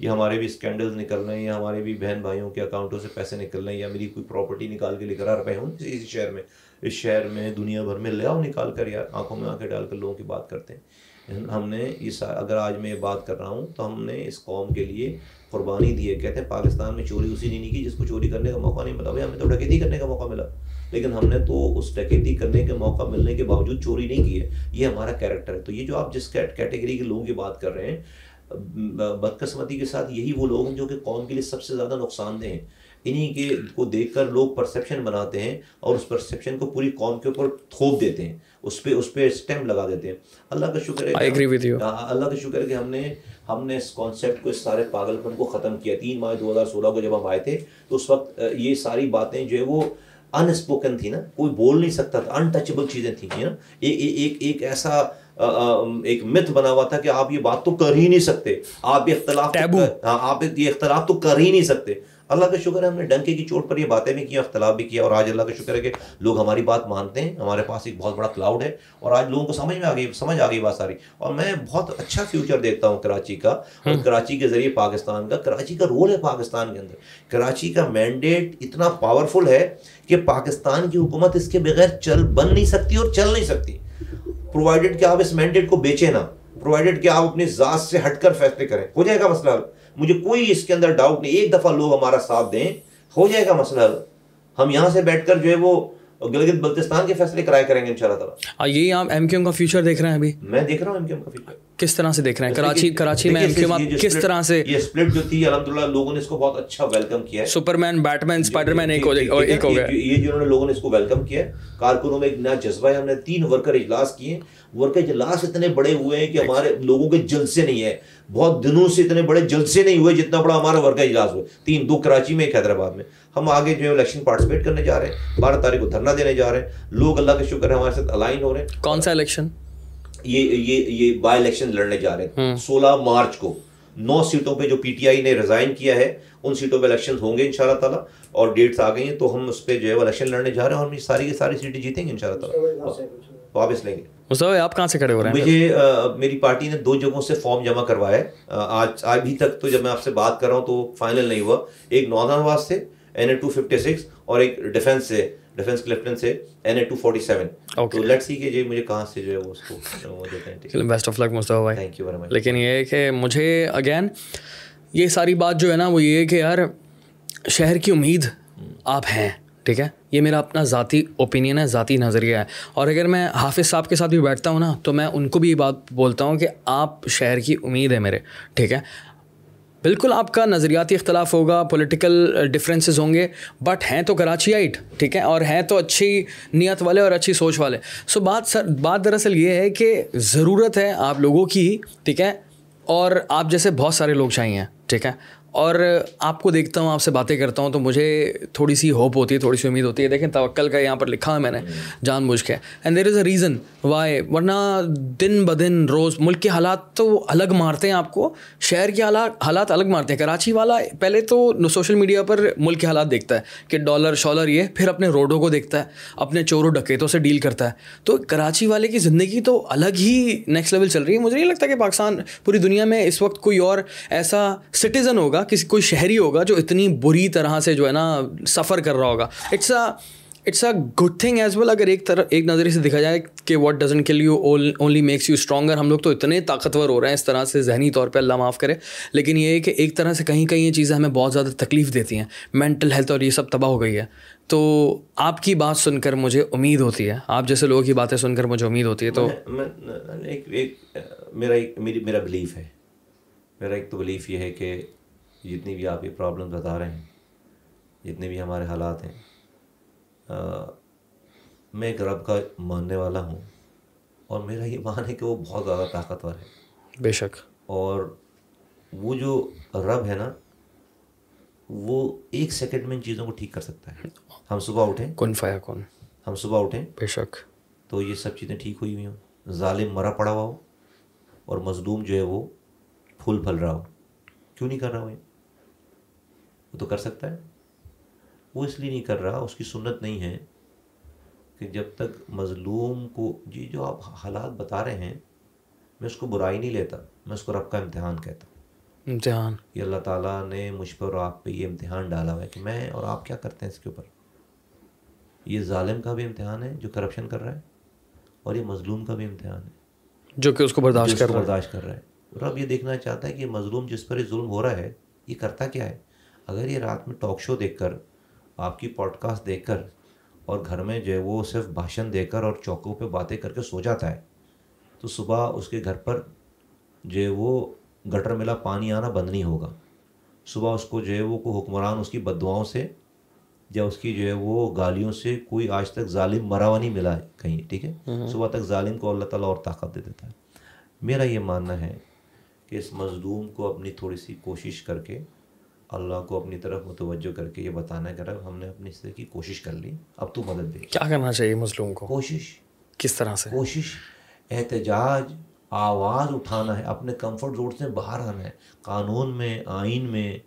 یا ہمارے بھی اسکینڈلز نکل رہے ہیں، یا ہمارے بھی بہن بھائیوں کے اکاؤنٹوں سے پیسے نکل رہے ہیں، یا میری کوئی پراپرٹی نکال کے لے کر آ رہے ہوں اسی شہر میں اس شہر میں دنیا بھر میں لے آؤ نکال کر یار، آنکھوں میں آنکھیں ڈال کر لوگوں کی بات کرتے ہیں۔ ہم نے اس اگر آج میں یہ بات کر رہا ہوں، تو ہم نے اس قوم کے لیے قربانی دی ہے۔ کہتے ہیں پاکستان میں چوری اسی نے نہیں کی جس کو چوری کرنے کا موقع نہیں ملا۔ بھائی ہمیں تو ڈکیتی کرنے کا موقع ملا۔ لیکن ہم نے تو اس ڈکیتی کرنے کے موقع ملنے کے باوجود چوری نہیں کی ہے۔ یہ ہمارا کیریکٹر ہے۔ تو یہ جو آپ جس کیٹیگری کے لوگوں کی بات کر رہے ہیں بدقسمتی کے ساتھ یہی وہ لوگ ہیں جو کہ قوم کے لیے سب سے زیادہ نقصان دہ ہیں۔ انہیں کے کو دیکھ کر لوگ پرسیپشن بناتے ہیں اور اس پرسیپشن کو پوری قوم کے اوپر تھوپ دیتے ہیں۔ اس پہ اس پہ اسٹیمپ لگا دیتے ہیں۔ اللہ کا شکر ہے اللہ کا شکر ہے کہ ہم نے ہم نے اس کانسیپٹ کو اس سارے پاگل پن کو ختم کیا۔ تین ماہ دو ہزار سولہ کو جب ہم آئے تھے تو اس وقت یہ ساری باتیں جو ہے وہ ان اسپوکن تھی نا۔ کوئی بول نہیں سکتا تھا۔ انٹچبل چیزیں تھیں نا۔ ایک ایک ایسا ایک مت بنا ہوا تھا کہ آپ یہ بات تو کر ہی نہیں سکتے۔ آپ یہ اختلاف ہاں، آپ یہ اختلاف تو کر ہی نہیں سکتے۔ اللہ کا شکر ہے ہم نے ڈنکے کی چوٹ پر یہ باتیں بھی کی اختلاف بھی کیا اور آج اللہ کا شکر ہے کہ لوگ ہماری بات مانتے ہیں ہمارے پاس ایک بہت بڑا کلاؤڈ ہے اور آج لوگوں کو سمجھ میں آ گئی سمجھ آ گئی بات ساری۔ اور میں بہت اچھا فیوچر دیکھتا ہوں کراچی کا اور کراچی کے ذریعے پاکستان کا۔ کراچی کا رول ہے پاکستان کے اندر۔ کراچی کا مینڈیٹ اتنا پاورفل ہے کہ پاکستان کی حکومت اس کے بغیر چل بن نہیں سکتی اور چل نہیں سکتی۔ پرووائڈیڈ کہ آپ اس مینڈیٹ کو بیچیں نا پرووائڈیڈ کہ آپ اپنی ذات سے ہٹ کر فیصلے کریں۔ ہو جائے گا مسئلہ۔ مجھے کوئی اس کے اندر ڈاؤٹ نہیں، ایک دفعہ لوگ ہمارا ساتھ دیں، ہو جائے گا مسئلہ۔ ہم یہاں سے بیٹھ کر جو ہے وہ گلگت بلتستان کے فیصلے کرائے کریں گے ان شاء اللہ تعالیٰ یہی آپ ایم کیو ایم کا فیوچر دیکھ رہے ہیں ابھی؟ میں دیکھ رہا ہوں ایم کیو ایم کا فیوچر کس طرح سے دیکھ رہے ہیں؟ کراچی کراچی میں ایم کیو ایم کس طرح سے یہ اسپلٹ جو تھی الحمدللہ لوگوں نے اس کو بہت اچھا ویلکم کیا ہے۔ Superman Batman Spider Man ایک ہو گیا یہ جو انہوں نے لوگوں نے اس کو ویلکم کیا ہے۔ کارکنوں میں ایک نیا جذبہ ہے۔ ہم نے تین ورکر اجلاس کیے ورکر اجلاس اتنے بڑے ہوئے ہیں کہ ہمارے لوگوں کے جلسے نہیں ہے بہت دنوں سے اتنے بڑے جلسے نہیں ہوئے جتنا بڑا ہمارا ورکر اجلاس ہوئے تین دو کراچی میں ایک حیدرآباد میں۔ ہم آگے جو ہے الیکشن پارٹیسپیٹ کرنے جا رہے ہیں بارہ تاریخ کو دھرنا دینے جا رہے ہیں۔ لوگ اللہ کا شکر ہے ہمارے ساتھ الائن ہو رہے ہیں۔ کون سا الیکشن؟ یہ یہ یہ بائی الیکشن لڑنے جا رہے ہیں۔ سولہ مارچ کو۔ نو سیٹوں پہ جو پی ٹی آئی نے ریزائن کیا ہے ان سیٹوں پہ الیکشن ہوں گے ان شاء اللہ تعالیٰ۔ اور ڈیٹس آ گئی ہیں تو ہم اس پہ جو ہے وہ الیکشن لڑنے جا رہے ہیں اور ہم ساری کی ساری سیٹیں جیتیں گے ان شاء اللہ تعالیٰ واپس لیں گے۔ آپ کہاں سے کھڑے ہو رہے ہیں؟ مجھے میری پارٹی نے دو جگہوں سے فارم جمع کروایا ہے۔ آج ابھی تک تو جب میں آپ سے بات کر رہا ہوں تو فائنل نہیں ہوا۔ ایک نوردن آواز سے N A two fifty six اور ایک ڈیفینس سے ڈیفینس کلیفٹن سے N A two forty seven تو لیٹ سی کہ جی مجھے کہاں سے جو ہے وہ اس کو دیتے ہیں بیسٹ آف لک مصطفیٰ بھائی تھینک یو ویری مچ لیکن یہ ہے کہ مجھے اگین یہ ساری بات جو ہے نا وہ یہ ہے کہ یار شہر کی امید آپ ہیں ٹھیک ہے؟ یہ میرا اپنا ذاتی اوپینین ہے ذاتی نظریہ ہے۔ اور اگر میں حافظ صاحب کے ساتھ بھی بیٹھتا ہوں نا تو میں ان کو بھی یہ بات بولتا ہوں کہ آپ شہر کی امید ہے میرے ٹھیک ہے؟ بالکل آپ کا نظریاتی اختلاف ہوگا پولیٹیکل ڈفرینسز ہوں گے بٹ ہیں تو کراچی آئٹ ٹھیک ہے؟ اور ہیں تو اچھی نیت والے اور اچھی سوچ والے۔ سو بات سر، بات دراصل یہ ہے کہ ضرورت ہے آپ لوگوں کی، ٹھیک ہے؟ اور آپ جیسے بہت سارے لوگ چاہیے ٹھیک ہے؟ اور آپ کو دیکھتا ہوں، آپ سے باتیں کرتا ہوں، تو مجھے تھوڑی سی ہوپ ہوتی ہے، تھوڑی سی امید ہوتی ہے۔ دیکھیں، توکل کا یہاں پر لکھا ہے میں نے، جان بوجھ کے۔ And there is a reason why ورنہ دن بدن روز ملک کے حالات تو الگ مارتے ہیں آپ کو۔ شہر کے حالات حالات الگ مارتے ہیں۔ کراچی والا پہلے تو سوشل میڈیا پر ملک کے حالات دیکھتا ہے کہ ڈالر، شالر یہ، پھر اپنے روڈوں کو دیکھتا ہے، اپنے چوروں، ڈکیتوں سے ڈیل کرتا ہے۔ تو کراچی والے کی زندگی تو الگ ہی نیکسٹ لیول چل رہی ہے۔ مجھے نہیں لگتا کہ پاکستان پوری دنیا میں اس وقت کوئی اور ایسا سٹیزن ہوگا کسی کوئی شہری ہوگا جو اتنی بری طرح سے جو ہے نا سفر کر رہا ہوگا۔ It's a it's a good thing as well اگر ایک طرح، ایک نظریے سے دیکھا جائے کہ what doesn't kill you only makes you stronger ہم لوگ تو اتنے طاقتور ہو رہے ہیں اس طرح سے ذہنی طور پہ اللہ معاف کرے۔ لیکن یہ ہے کہ ایک طرح سے کہیں کہیں یہ چیزیں ہمیں بہت زیادہ تکلیف دیتی ہیں۔ مینٹل ہیلتھ اور یہ سب تباہ ہو گئی ہے۔ تو آپ کی بات سن کر مجھے امید ہوتی ہے۔ آپ جیسے لوگوں کی باتیں سن کر مجھے امید ہوتی ہے تو میرا ایک میرا بلیف ہے۔ میرا ایک تو بلیف یہ ہے کہ جتنی بھی آپ یہ پرابلم بتا رہے ہیں جتنے بھی ہمارے حالات ہیں میں ایک رب کا ماننے والا ہوں اور میرا یہ مان ہے کہ وہ بہت زیادہ طاقتور ہے۔ بے شک۔ اور وہ جو رب ہے نا وہ ایک سیکنڈ میں ان چیزوں کو ٹھیک کر سکتا ہے۔ ہم صبح اٹھیں۔ کون فایا کون؟ ہم صبح اٹھیں۔ بے شک۔ تو یہ سب چیزیں ٹھیک ہوئی ہوئی ہوں۔ ظالم مرا پڑا ہوا ہو اور مظلوم جو ہے وہ پھول پھل رہا ہو۔ کیوں نہیں کر رہا ہو یہ؟ وہ تو کر سکتا ہے۔ وہ اس لیے نہیں کر رہا اس کی سنت نہیں ہے کہ جب تک مظلوم کو جی جو آپ حالات بتا رہے ہیں میں اس کو برائی نہیں لیتا میں اس کو رب کا امتحان کہتا ہوں۔ امتحان۔ یہ اللہ تعالیٰ نے مجھ پر اور آپ پہ یہ امتحان ڈالا ہوا ہے کہ میں اور آپ کیا کرتے ہیں اس کے اوپر؟ یہ ظالم کا بھی امتحان ہے جو کرپشن کر رہا ہے اور یہ مظلوم کا بھی امتحان ہے۔ جو کہ اس کو برداشت کر برداشت کر رہا ہے۔ رب یہ دیکھنا چاہتا ہے کہ مظلوم جس پر یہ ظلم ہو رہا ہے یہ کرتا کیا ہے؟ اگر یہ رات میں ٹاک شو دیکھ کر آپ کی پوڈ کاسٹ دیکھ کر اور گھر میں جو ہے وہ صرف بھاشن دے کر اور چوکوں پہ باتیں کر کے سو جاتا ہے تو صبح اس کے گھر پر جو ہے وہ گٹر ملا پانی آنا بند نہیں ہوگا۔ صبح اس کو جو ہے وہ کوئی حکمران اس کی بدعاؤں سے یا اس کی جو ہے وہ گالیوں سے کوئی آج تک ظالم مرا ہوا نہیں ملا ہے کہیں ٹھیک ہے؟ صبح تک ظالم کو اللہ تعالیٰ اور طاقت دے دیتا ہے۔ میرا یہ ماننا ہے کہ اس مظلوم کو اپنی تھوڑی سی کوشش کر کے اللہ کو اپنی طرف متوجہ کر کے یہ بتانا ہے کہ ہم نے اپنی طرح کی کوشش کر لی اب تو مدد دے۔ کیا کرنا چاہیے مظلوم کو؟ کوشش۔ کس طرح سے؟ کوشش۔ احتجاج آواز اٹھانا ہے اپنے کمفرٹ زون سے باہر آنا ہے۔ قانون میں آئین میں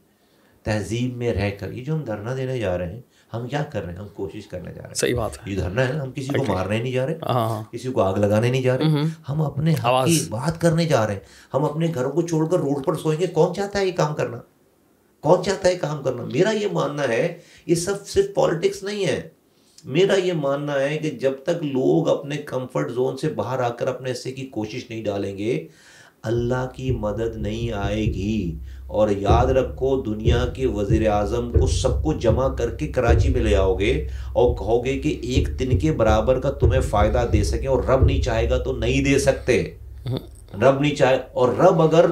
تہذیب میں رہ کر۔ یہ جو ہم دھرنا دینے جا رہے ہیں ہم کیا کر رہے ہیں؟ ہم کوشش کرنے جا رہے ہیں۔ صحیح بات ہے۔ یہ دھرنا ہے نا ہم کسی کو مارنے نہیں جا رہے ہاں، ہاں۔ کسی کو آگ لگانے نہیں جا رہے۔ ہم اپنے بات کرنے جا رہے ہیں۔ ہم اپنے گھروں کو چھوڑ کر روڈ پر سوئیں گے کون چاہتا ہے یہ کام کرنا؟ کون چاہتا ہے کام کرنا؟ میرا یہ ماننا ہے یہ سب صرف پالیٹکس نہیں ہے۔ میرا یہ ماننا ہے کہ جب تک لوگ اپنے کمفرٹ زون سے باہر آ کر اپنے حصے کی کوشش نہیں ڈالیں گے اللہ کی مدد نہیں آئے گی۔ اور یاد رکھو دنیا کے وزیر اعظم کو سب کو جمع کر کے کراچی میں لے آؤ گے اور کہو گے کہ ایک دن کے برابر کا تمہیں فائدہ دے سکے اور رب نہیں چاہے گا تو نہیں دے سکتے۔ رب نہیں چاہے اور رب اگر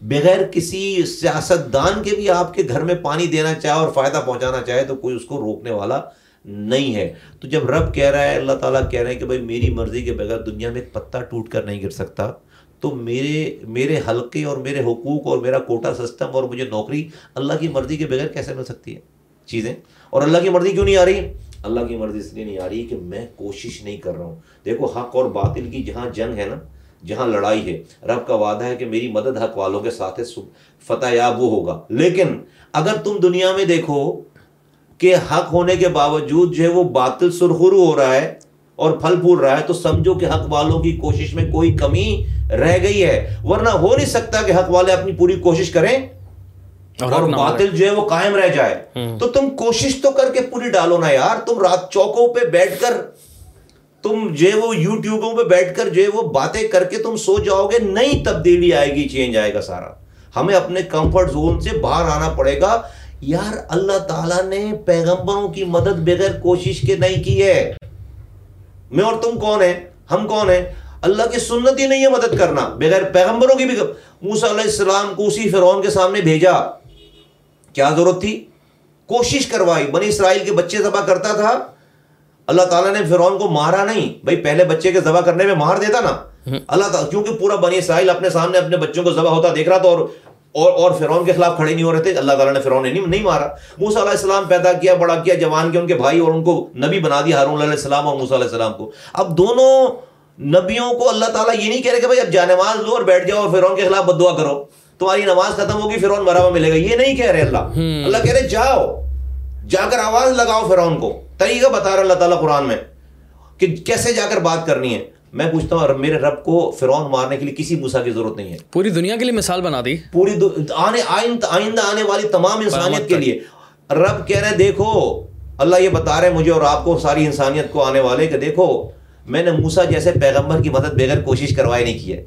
بغیر کسی سیاست دان کے بھی آپ کے گھر میں پانی دینا چاہے اور فائدہ پہنچانا چاہے تو کوئی اس کو روکنے والا نہیں ہے۔ تو جب رب کہہ رہا ہے، اللہ تعالیٰ کہہ رہے ہیں کہ بھائی میری مرضی کے بغیر دنیا میں ایک پتا ٹوٹ کر نہیں گر سکتا، تو میرے میرے حلقے اور میرے حقوق اور میرا کوٹا سسٹم اور مجھے نوکری اللہ کی مرضی کے بغیر کیسے مل سکتی ہے؟ چیزیں۔ اور اللہ کی مرضی کیوں نہیں آ رہی؟ اللہ کی مرضی اس لیے نہیں آ رہی کہ میں کوشش نہیں کر رہا ہوں۔ دیکھو، حق اور باطل کی جہاں جنگ ہے نا جہاں لڑائی ہے۔ رب کا وعدہ ہے کہ میری مدد حق والوں کے ساتھ فتح یاب وہ ہوگا۔ لیکن اگر تم دنیا میں دیکھو کہ حق ہونے کے باوجود جو ہے وہ باطل سرخرو ہو رہا ہے اور پھل پھول رہا ہے تو سمجھو کہ حق والوں کی کوشش میں کوئی کمی رہ گئی ہے۔ ورنہ ہو نہیں سکتا کہ حق والے اپنی پوری کوشش کریں اور باطل جو ہے وہ قائم رہ جائے۔ تو تم کوشش تو کر کے پوری ڈالو نا یار۔ تم رات چوکوں پہ بیٹھ کر تم جو وہ یوٹیوبوں پہ بیٹھ کر جو وہ باتیں کر کے تم سو جاؤ گے، نئی تبدیلی آئے گی چینج آئے گا سارا۔ ہمیں اپنے کمفرٹ زون سے باہر آنا پڑے گا۔ یار، اللہ تعالیٰ نے پیغمبروں کی مدد بغیر کوشش کے نہیں کی ہے۔ میں اور تم کون ہیں؟ ہم کون ہیں؟ اللہ کی سنت ہی نہیں ہے مدد کرنا۔ بغیر پیغمبروں کی بھی موسا علیہ السلام کو اسی فرعون کے سامنے بھیجا۔ کیا ضرورت تھی؟ کوشش کروائی۔ بنی اسرائیل کے بچے ذبح کرتا تھا۔ اللہ تعالیٰ نے فرعون کو مارا نہیں۔ بھائی پہلے بچے کے ذبح کرنے میں مار دیتا نا۔ اللہ تعالیٰ کیونکہ پورا بنی اسرائیل اپنے سامنے اپنے بچوں کو ذبح ہوتا دیکھ رہا تھا اور اور اور فرعون کے خلاف کھڑے نہیں ہو رہے تھے۔ اللہ تعالیٰ نے فرعون نے نہیں مارا۔ موسا علیہ السلام پیدا کیا بڑا کیا جوان کے ان کے بھائی اور ان کو نبی بنا دیا ہارون علیہ السلام اور موسا علیہ السلام کو۔ اب دونوں نبیوں کو اللہ تعالیٰ یہ نہیں کہہ رہے کہ بھائی اب جانواز لو اور بیٹھ جاؤ اور فرعون کے خلاف بد دعا کرو۔ تمہاری نماز ختم ہوگی فرعون مرا ہوا ملے گا۔ یہ نہیں کہہ رہے اللہ۔ اللہ کہہ رہے جاؤ۔ جا کر آواز لگاؤ فرعون کو۔ طریقہ بتا رہا اللہ تعالیٰ قرآن میں کہ کیسے جا کر بات کرنی ہے۔ میں پوچھتا ہوں میرے رب کو فرعون مارنے کے لیے کسی موسا کی ضرورت نہیں ہے۔ پوری دنیا کے لیے مثال بنا دی۔ پوری آنے آئندہ آنے والی تمام انسانیت کے لیے۔ رب کہہ رہے دیکھو اللہ یہ بتا رہے مجھے اور آپ کو ساری انسانیت کو آنے والے کہ دیکھو میں نے موسا جیسے پیغمبر کی مدد بغیر کوشش کروائے نہیں کی ہے۔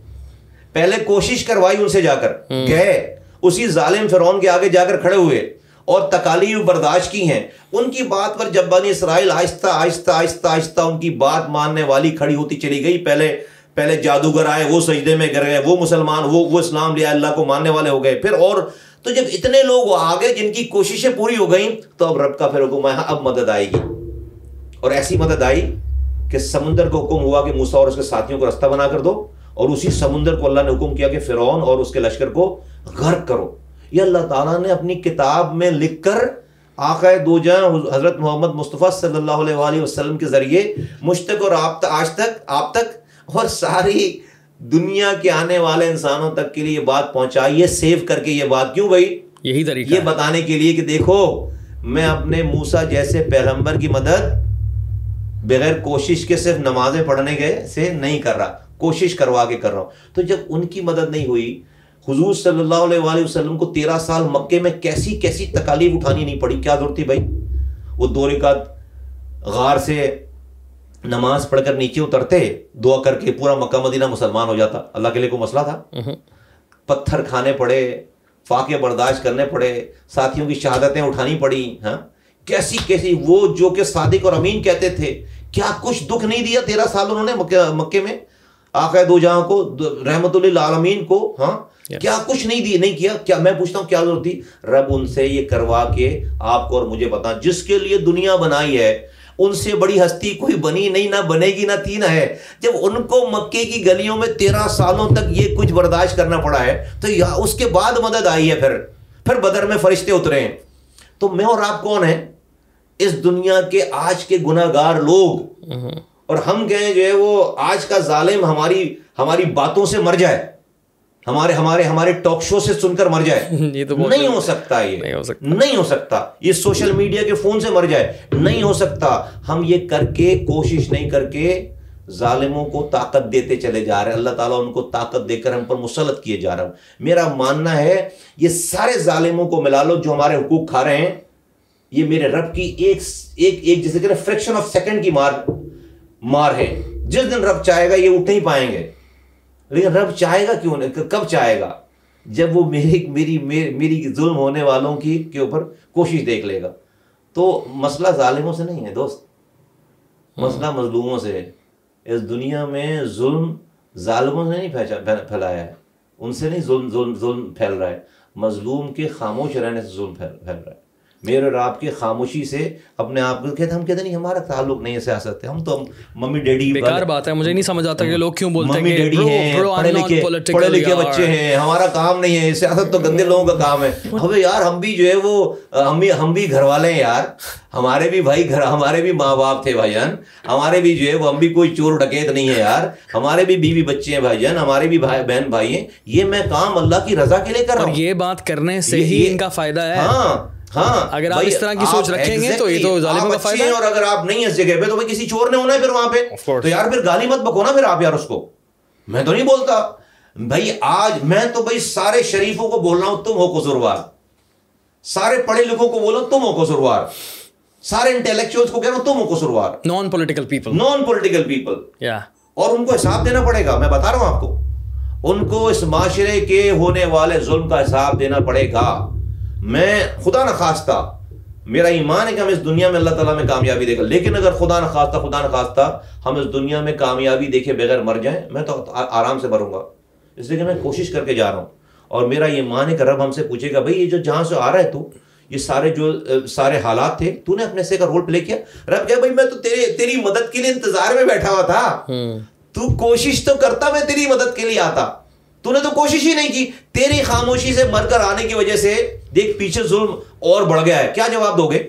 پہلے کوشش کروائی ان سے جا کر۔ گئے۔ اسی ظالم فرعون کے آگے جا کر کھڑے ہوئے۔ اور تکالیف برداشت کی ہیں۔ ان کی بات پر جب بنی اسرائیل آہستہ آہستہ آہستہ آہستہ ان کی بات ماننے والی کھڑی ہوتی چلی گئی۔ پہلے پہلے جادوگر آئے، وہ سجدے میں گر گئے، وہ مسلمان، وہ وہ اسلام لیا اللہ کو ماننے والے ہو گئے۔ پھر اور تو جب اتنے لوگ آگے جن کی کوششیں پوری ہو گئیں، تو اب رب کا پھر حکم آیا، اب مدد آئے گی۔ اور ایسی مدد آئی کہ سمندر کو حکم ہوا کہ موسا اور اس کے ساتھیوں کو رستہ بنا کر دو اور اسی سمندر کو اللہ نے حکم کیا کہ فرعون اور اس کے لشکر کو غرق کرو۔ یہ اللہ تعالیٰ نے اپنی کتاب میں لکھ کر آقا دو جہاں حضرت محمد مصطفیٰ صلی اللہ علیہ وآلہ وسلم کے ذریعے مشتق اور آپ آج تک آپ تک اور ساری دنیا کے آنے والے انسانوں تک کے لیے یہ بات پہنچائی ہے سیو کر کے یہ بات کیوں بھائی؟ یہی طریقہ یہ بتانے کے لیے کہ دیکھو میں اپنے موسا جیسے پیغمبر کی مدد بغیر کوشش کے صرف نمازیں پڑھنے گئے سے نہیں کر رہا کوشش کروا کے کر رہا ہوں۔ تو جب ان کی مدد نہیں ہوئی حضور صلی اللہ علیہ وآلہ وسلم کو تیرہ سال مکے میں کیسی کیسی تکالیف اٹھانی نہیں پڑی؟ کیا ضرورت تھی بھائی؟ وہ دو رکعت غار سے نماز پڑھ کر نیچے اترتے دعا کر کے پورا مکہ مدینہ مسلمان ہو جاتا۔ اللہ کے لیے کوئی مسئلہ تھا؟ پتھر کھانے پڑے فاقے برداشت کرنے پڑے ساتھیوں کی شہادتیں اٹھانی پڑی ہاں؟ کیسی کیسی؟ وہ جو کہ صادق اور امین کہتے تھے کیا کچھ دکھ نہیں دیا تیرہ سال انہوں نے مکے میں؟ آقا دو جہاں کو رحمت اللہ عالمین کو ہاں؟ کیا کچھ نہیں دی نہیں کیا؟ کیا میں پوچھتا ہوں کیا ضرورت تھی؟ رب ان سے یہ کروا کے آپ کو اور مجھے بتا۔ جس کے لیے دنیا بنائی ہے ان سے بڑی ہستی کوئی بنی نہیں نہ بنے گی نہ تھی نہ ہے۔ جب ان کو مکے کی گلیوں میں تیرہ سالوں تک یہ کچھ برداشت کرنا پڑا ہے تو اس کے بعد مدد آئی ہے پھر۔ پھر بدر میں فرشتے اترے ہیں۔ تو میں اور آپ کون ہیں؟ اس دنیا کے آج کے گناہ گار لوگ اور ہم کہیں جو ہے وہ آج کا ظالم ہماری ہماری باتوں سے مر جائے۔ ہمارے ہمارے ہمارے ٹاک شو سے سن کر مر جائے۔ یہ تو نہیں ہو سکتا یہ۔ نہیں ہو سکتا۔ یہ سوشل میڈیا کے فون سے مر جائے۔ نہیں ہو سکتا۔ ہم یہ کر کے کوشش نہیں کر کے ظالموں کو طاقت دیتے چلے جا رہے۔ ہیں اللہ تعالیٰ ان کو طاقت دے کر ہم پر مسلط کیے جا رہے ہیں میرا ماننا ہے یہ سارے ظالموں کو ملا لو جو ہمارے حقوق کھا رہے ہیں۔ یہ میرے رب کی ایک ایک ایک جیسے کہ فریکشن آف سیکنڈ کی مار مار ہے۔ جس دن رب چاہے گا یہ اٹھ نہیں پائیں گے۔ لیکن رب چاہے گا کیوں نہیں کب چاہے گا؟ جب وہ میری میری میری ظلم ہونے والوں کی کے اوپر کوشش دیکھ لے گا۔ تو مسئلہ ظالموں سے نہیں ہے دوست۔ مسئلہ مظلوموں سے ہے۔ اس دنیا میں ظلم ظالموں سے نہیں پھیلایا ہے۔ ان سے نہیں ظلم ظلم ظلم پھیل رہا ہے۔ مظلوم کے خاموش رہنے سے ظلم پھیل رہا ہے۔ میرے اور آپ کی خاموشی سے اپنے آپ کو کہتے ہم کہتے نہیں ہمارا تعلق نہیں ہے سیاست ہم تو ممی ڈیڈی بیکار بات ہے مجھے نہیں سمجھ آتا کہ لوگ کیوں بولتے ہیں ممی ڈیڈی ہیں پڑھے لکھے پڑھے لکھے بچے ہیں ہمارا کام نہیں ہے سیاست تو گندے لوگوں کا کام ہے۔ اب یار ہم بھی جو ہے وہ ہم بھی ہم بھی گھر والے ہیں یار۔ ہمارے بھی بھائی گھر ہمارے بھی ماں باپ تھے بھائی جان۔ ہمارے بھی جو ہے وہ ہم بھی کوئی چور ڈکیت نہیں ہے یار۔ ہمارے بھی بیوی بچے ہیں بھائی جان۔ ہمارے بھی بھائی بہن بھائی ہیں۔ یہ میں کام اللہ کی رضا کے لیے کر رہا ہوں۔ یہ بات کرنے سے ہی ان کا فائدہ ہے۔ ہاں۔ ہاں اگر آپ اس طرح کی سوچ رکھیں گے تو یہ تو ظالموں کا فائدہ ہے۔ اور اگر آپ نہیں اس جگہ پہ تو کسی چور نے ہونا ہے پھر وہاں پہ۔ تو یار پھر گالی مت بکو نا پھر آپ یار اس کو۔ میں تو نہیں بولتا۔ بھائی آج میں تو بھائی سارے شریفوں کو بول رہا ہوں تم ہو قصوروار۔ سارے پڑھے لکھوں کو بول رہا ہوں تم ہو قصوروار۔ سارے انٹلیکچوئلس کو کہہ رہا ہوں تم ہو قصوروار۔ Non political people non political people اور ان کو حساب دینا پڑے گا میں بتا رہا ہوں آپ کو۔ ان کو اس معاشرے کے ہونے والے ظلم کا حساب دینا پڑے گا۔ میں خدا نخواستہ میرا ایمان ہے کہ ہم اس دنیا میں اللہ تعالیٰ میں کامیابی گا لیکن اگر خدا نخواستہ خدا نخواستہ ہم اس دنیا میں کامیابی دیکھے بغیر مر جائیں میں تو آرام سے مروں گا۔ اس لیے کہ میں کوشش کر کے جا رہا ہوں۔ اور میرا یہ مان ہے کہ رب ہم سے پوچھے گا بھائی یہ جو جہاں سے آ رہا ہے تو یہ سارے جو سارے حالات تھے تو نے اپنے سے کا رول پلے کیا؟ رب کیا بھائی میں تو تیرے تیری مدد کے لیے انتظار میں بیٹھا ہوا تھا۔ تو کوشش تو کرتا میں تیری مدد کے لیے آتا۔ تو نے تو کوشش ہی نہیں کی۔ تیری خاموشی سے مر کر آنے کی وجہ سے دیکھ پیچھے ظلم اور بڑھ گیا ہے۔ کیا جواب دو گے؟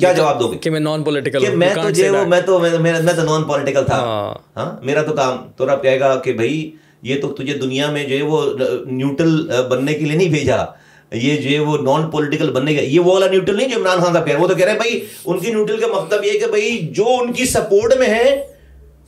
کیا جواب دو گے؟ کہ میں نان پولیٹیکل میں تو جو میں تو میں تو نان پولیٹیکل تھا۔ ہاں۔, ہاں؟ میرا تو کام تو رب کہے گا کہ بھائی یہ تو تجھے دنیا میں جو ہے وہ نیوٹرل بننے کے لیے نہیں بھیجا۔ یہ جو ہے وہ نان پولیٹیکل بننے کا یہ وہ والا نیوٹرل نہیں جو عمران خان صاحب کہہ رہے وہ تو کہہ رہے ہیں بھائی ان کی نیوٹرل کا مطلب یہ کہ بھائی جو ان کی سپورٹ میں ہے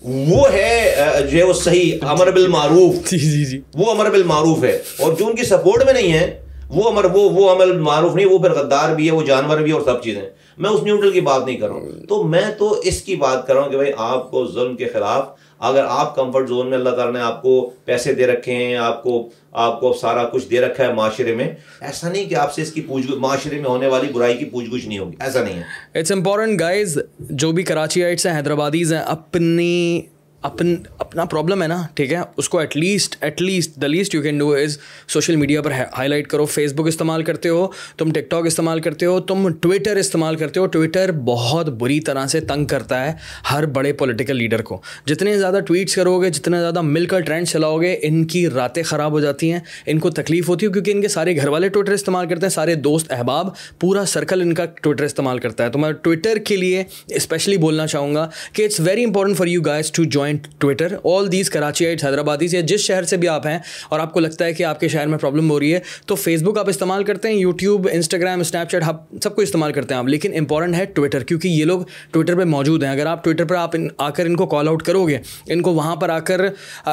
وہ ہے جو ہے وہ صحیح امر بالمعروف۔ جی جی جی۔ وہ امر بالمعروف ہے۔ اور جو ان کی سپورٹ میں نہیں ہے وہ امر وہ وہ عمل معروف نہیں وہ پھر غدار بھی ہے وہ جانور بھی ہے اور سب چیزیں میں اس نیوٹرل کی بات نہیں کر رہا ہوں۔ تو میں تو اس کی بات کر رہا ہوں کہ بھائی آپ کو ظلم کے خلاف اگر آپ کمفرٹ زون میں اللہ تعالیٰ نے آپ کو پیسے دے رکھے ہیں، آپ کو آپ کو سارا کچھ دے رکھا ہے معاشرے میں، ایسا نہیں کہ آپ سے اس کی پوچھ معاشرے میں ہونے والی برائی کی پوچھ گچھ نہیں ہوگی، ایسا نہیں ہے۔ اٹس امپورٹنٹ گائز جو بھی کراچی آئٹس ہیں، حیدرآبادیز ہیں، اپنی اپن اپنا پرابلم ہے نا، ٹھیک ہے؟ اس کو at least at least the least you can do is social media per highlight کرو۔ فیس بک استعمال کرتے ہو، تم ٹک ٹاک استعمال کرتے ہو، تم ٹویٹر استعمال کرتے ہو۔ ٹویٹر بہت بری طرح سے تنگ کرتا ہے ہر بڑے پولیٹیکل لیڈر کو۔ جتنے زیادہ ٹویٹس کرو گے جتنے زیادہ مل کر ٹرینڈ چلاؤ گے، ان کی راتیں خراب ہو جاتی ہیں۔ ان کو تکلیف ہوتی ہے کیونکہ ان کے سارے گھر والے ٹویٹر استعمال کرتے ہیں، سارے دوست، احباب، پورا سرکل ان کا ٹویٹر استعمال کرتا ہے۔ تو میں ٹویٹر کے لیے اسپیشلی بولنا چاہوں گا کہ it's very important for you guys to join Twitter all these Karachiites Hyderabadi سے جس شہر سے بھی آپ ہیں اور آپ کو لگتا ہے کہ آپ کے شہر میں پرابلم ہو رہی ہے تو فیس بک آپ استعمال کرتے ہیں یوٹیوب انسٹاگرام اسنیپ چیٹ آپ سب کو استعمال کرتے ہیں آپ لیکن امپورٹنٹ ہے ٹویٹر کیونکہ یہ لوگ ٹویٹر پہ موجود ہیں اگر آپ ٹویٹر پر آپ آ کر ان کو کال آؤٹ کرو گے ان کو وہاں پر آ کر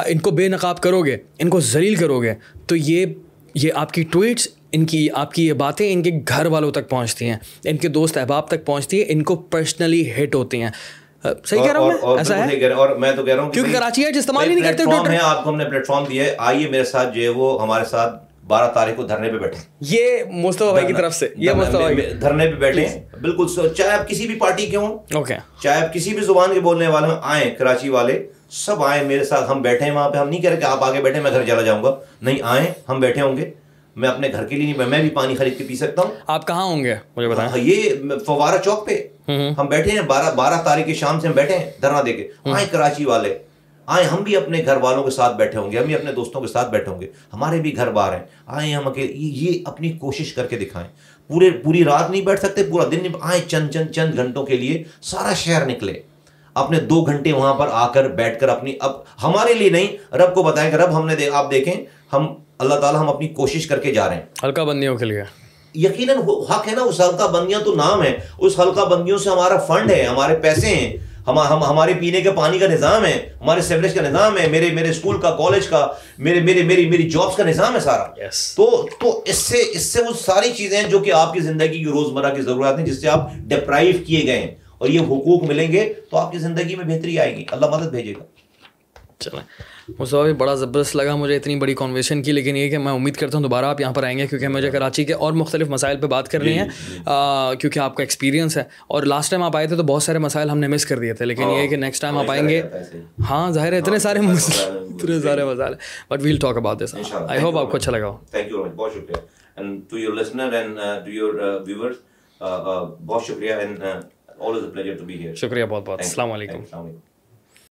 ان کو بے نقاب کرو گے ان کو ذلیل کرو گے تو یہ یہ آپ کی ٹویٹس ان کی آپ کی یہ باتیں ان کے گھر والوں تک پہنچتی ہیں ان کے دوست احباب تک پہنچتی ہیں ان کو پرسنلی ہٹ ہوتی ہیں صحیح کہہ رہا ہوں ایسا ہے؟ اور میں تو کہہ رہا ہوں کیونکہ کراچی ہے استعمال ہی نہیں کرتے ٹویٹر ہے آپ کو ہم نے پلیٹ فارم دیا ہے۔ آئیے میرے ساتھ جو ہے وہ ہمارے ساتھ بارہ تاریخ کو دھرنے پہ بیٹھے۔ یہ مصطفیٰ بھائی کی طرف سے یہ مصطفیٰ دھرنے پہ بیٹھے بالکل چاہے آپ کسی بھی پارٹی کے ہوں چاہے آپ کسی بھی زبان کے بولنے والے ہوں آئیں کراچی والے سب آئیں میرے ساتھ۔ ہم بیٹھے ہیں وہاں پہ۔ ہم نہیں کہہ رہے کہ آپ آگے بیٹھے میں گھر چلا جاؤں گا۔ نہیں آئیں ہم بیٹھے ہوں گے۔ میں اپنے گھر کے لیے نہیں میں بھی پانی خرید کے پی سکتا ہوں۔ آپ کہاں ہوں گے؟ مجھے بتائیں۔ ہاں، یہ فوارہ چوک پہ۔ ہم بیٹھے ہیں بارہ بارہ تاریخ کی شام سے ہم بیٹھے ہیں دھرنا دے کے۔ آئیں کراچی والے۔ آئیں ہم بھی اپنے گھر والوں کے ساتھ بیٹھے ہوں گے ہم بھی اپنے دوستوں کے ساتھ بیٹھے ہوں گے۔ ہمارے بھی گھر بار ہیں۔ آئیں ہم اکیلے یہ اپنی کوشش کر کے دکھائیں۔ پورے پوری رات نہیں بیٹھ سکتے پورا دن نہیں۔ آئیں چند چند چند گھنٹوں کے لیے سارا شہر نکلے۔ اپنے دو گھنٹے وہاں پر آ کر بیٹھ کر اپنی اب ہمارے لیے نہیں رب کو بتائیں کہ رب ہم نے آپ دیکھیں ہم اللہ تعالیٰ ہم اپنی کوشش کر کے جا رہے ہیں۔ ہلکا بندیوں کے لیے۔ یقیناً حق ہے نا اس ہلکا بندیاں تو نام ہے اس ہلکا بندیوں سے ہمارا فنڈ ہے ہمارے پیسے ہیں ہم ہم ہمارے پینے کے پانی کا نظام ہے ہمارے سیوریج کا نظام ہے میرے میرے اسکول کا کالج کا میرے میرے میری میری جابس کا نظام ہے سارا۔ Yes. تو تو اس سے اس سے وہ ساری چیزیں ہیں جو کہ آپ کی زندگی کی روزمرہ کی ضرورت ہیں جس سے آپ ڈپرائیو کیے گئے ہیں۔ اور یہ حقوق ملیں گے تو آپ کی زندگی میں بہتری آئے گی۔ اللہ مدد بھیجے گا۔ چلیں۔ مصطفیٰ بڑا زبردست لگا مجھے اتنی بڑی کنویشن کی لیکن یہ کہ میں امید کرتا ہوں دوبارہ آپ یہاں پر آئیں گے کیونکہ مجھے کراچی کے اور مختلف مسائل پہ بات کرنی ہے کیونکہ آپ کا ایکسپیرینس ہے۔ اور لاسٹ ٹائم آپ آئے تھے تو بہت سارے مسائل ہم نے مس کر دیے تھے لیکن یہ کہ نیکسٹ ٹائم آپ آئیں گے۔ ہاں ظاہر ہے اتنے سارے اتنے سارے مسائل۔ But we'll talk about this I hope آپ کو اچھا لگا۔ شکریہ۔ بہت بہت السلام علیکم۔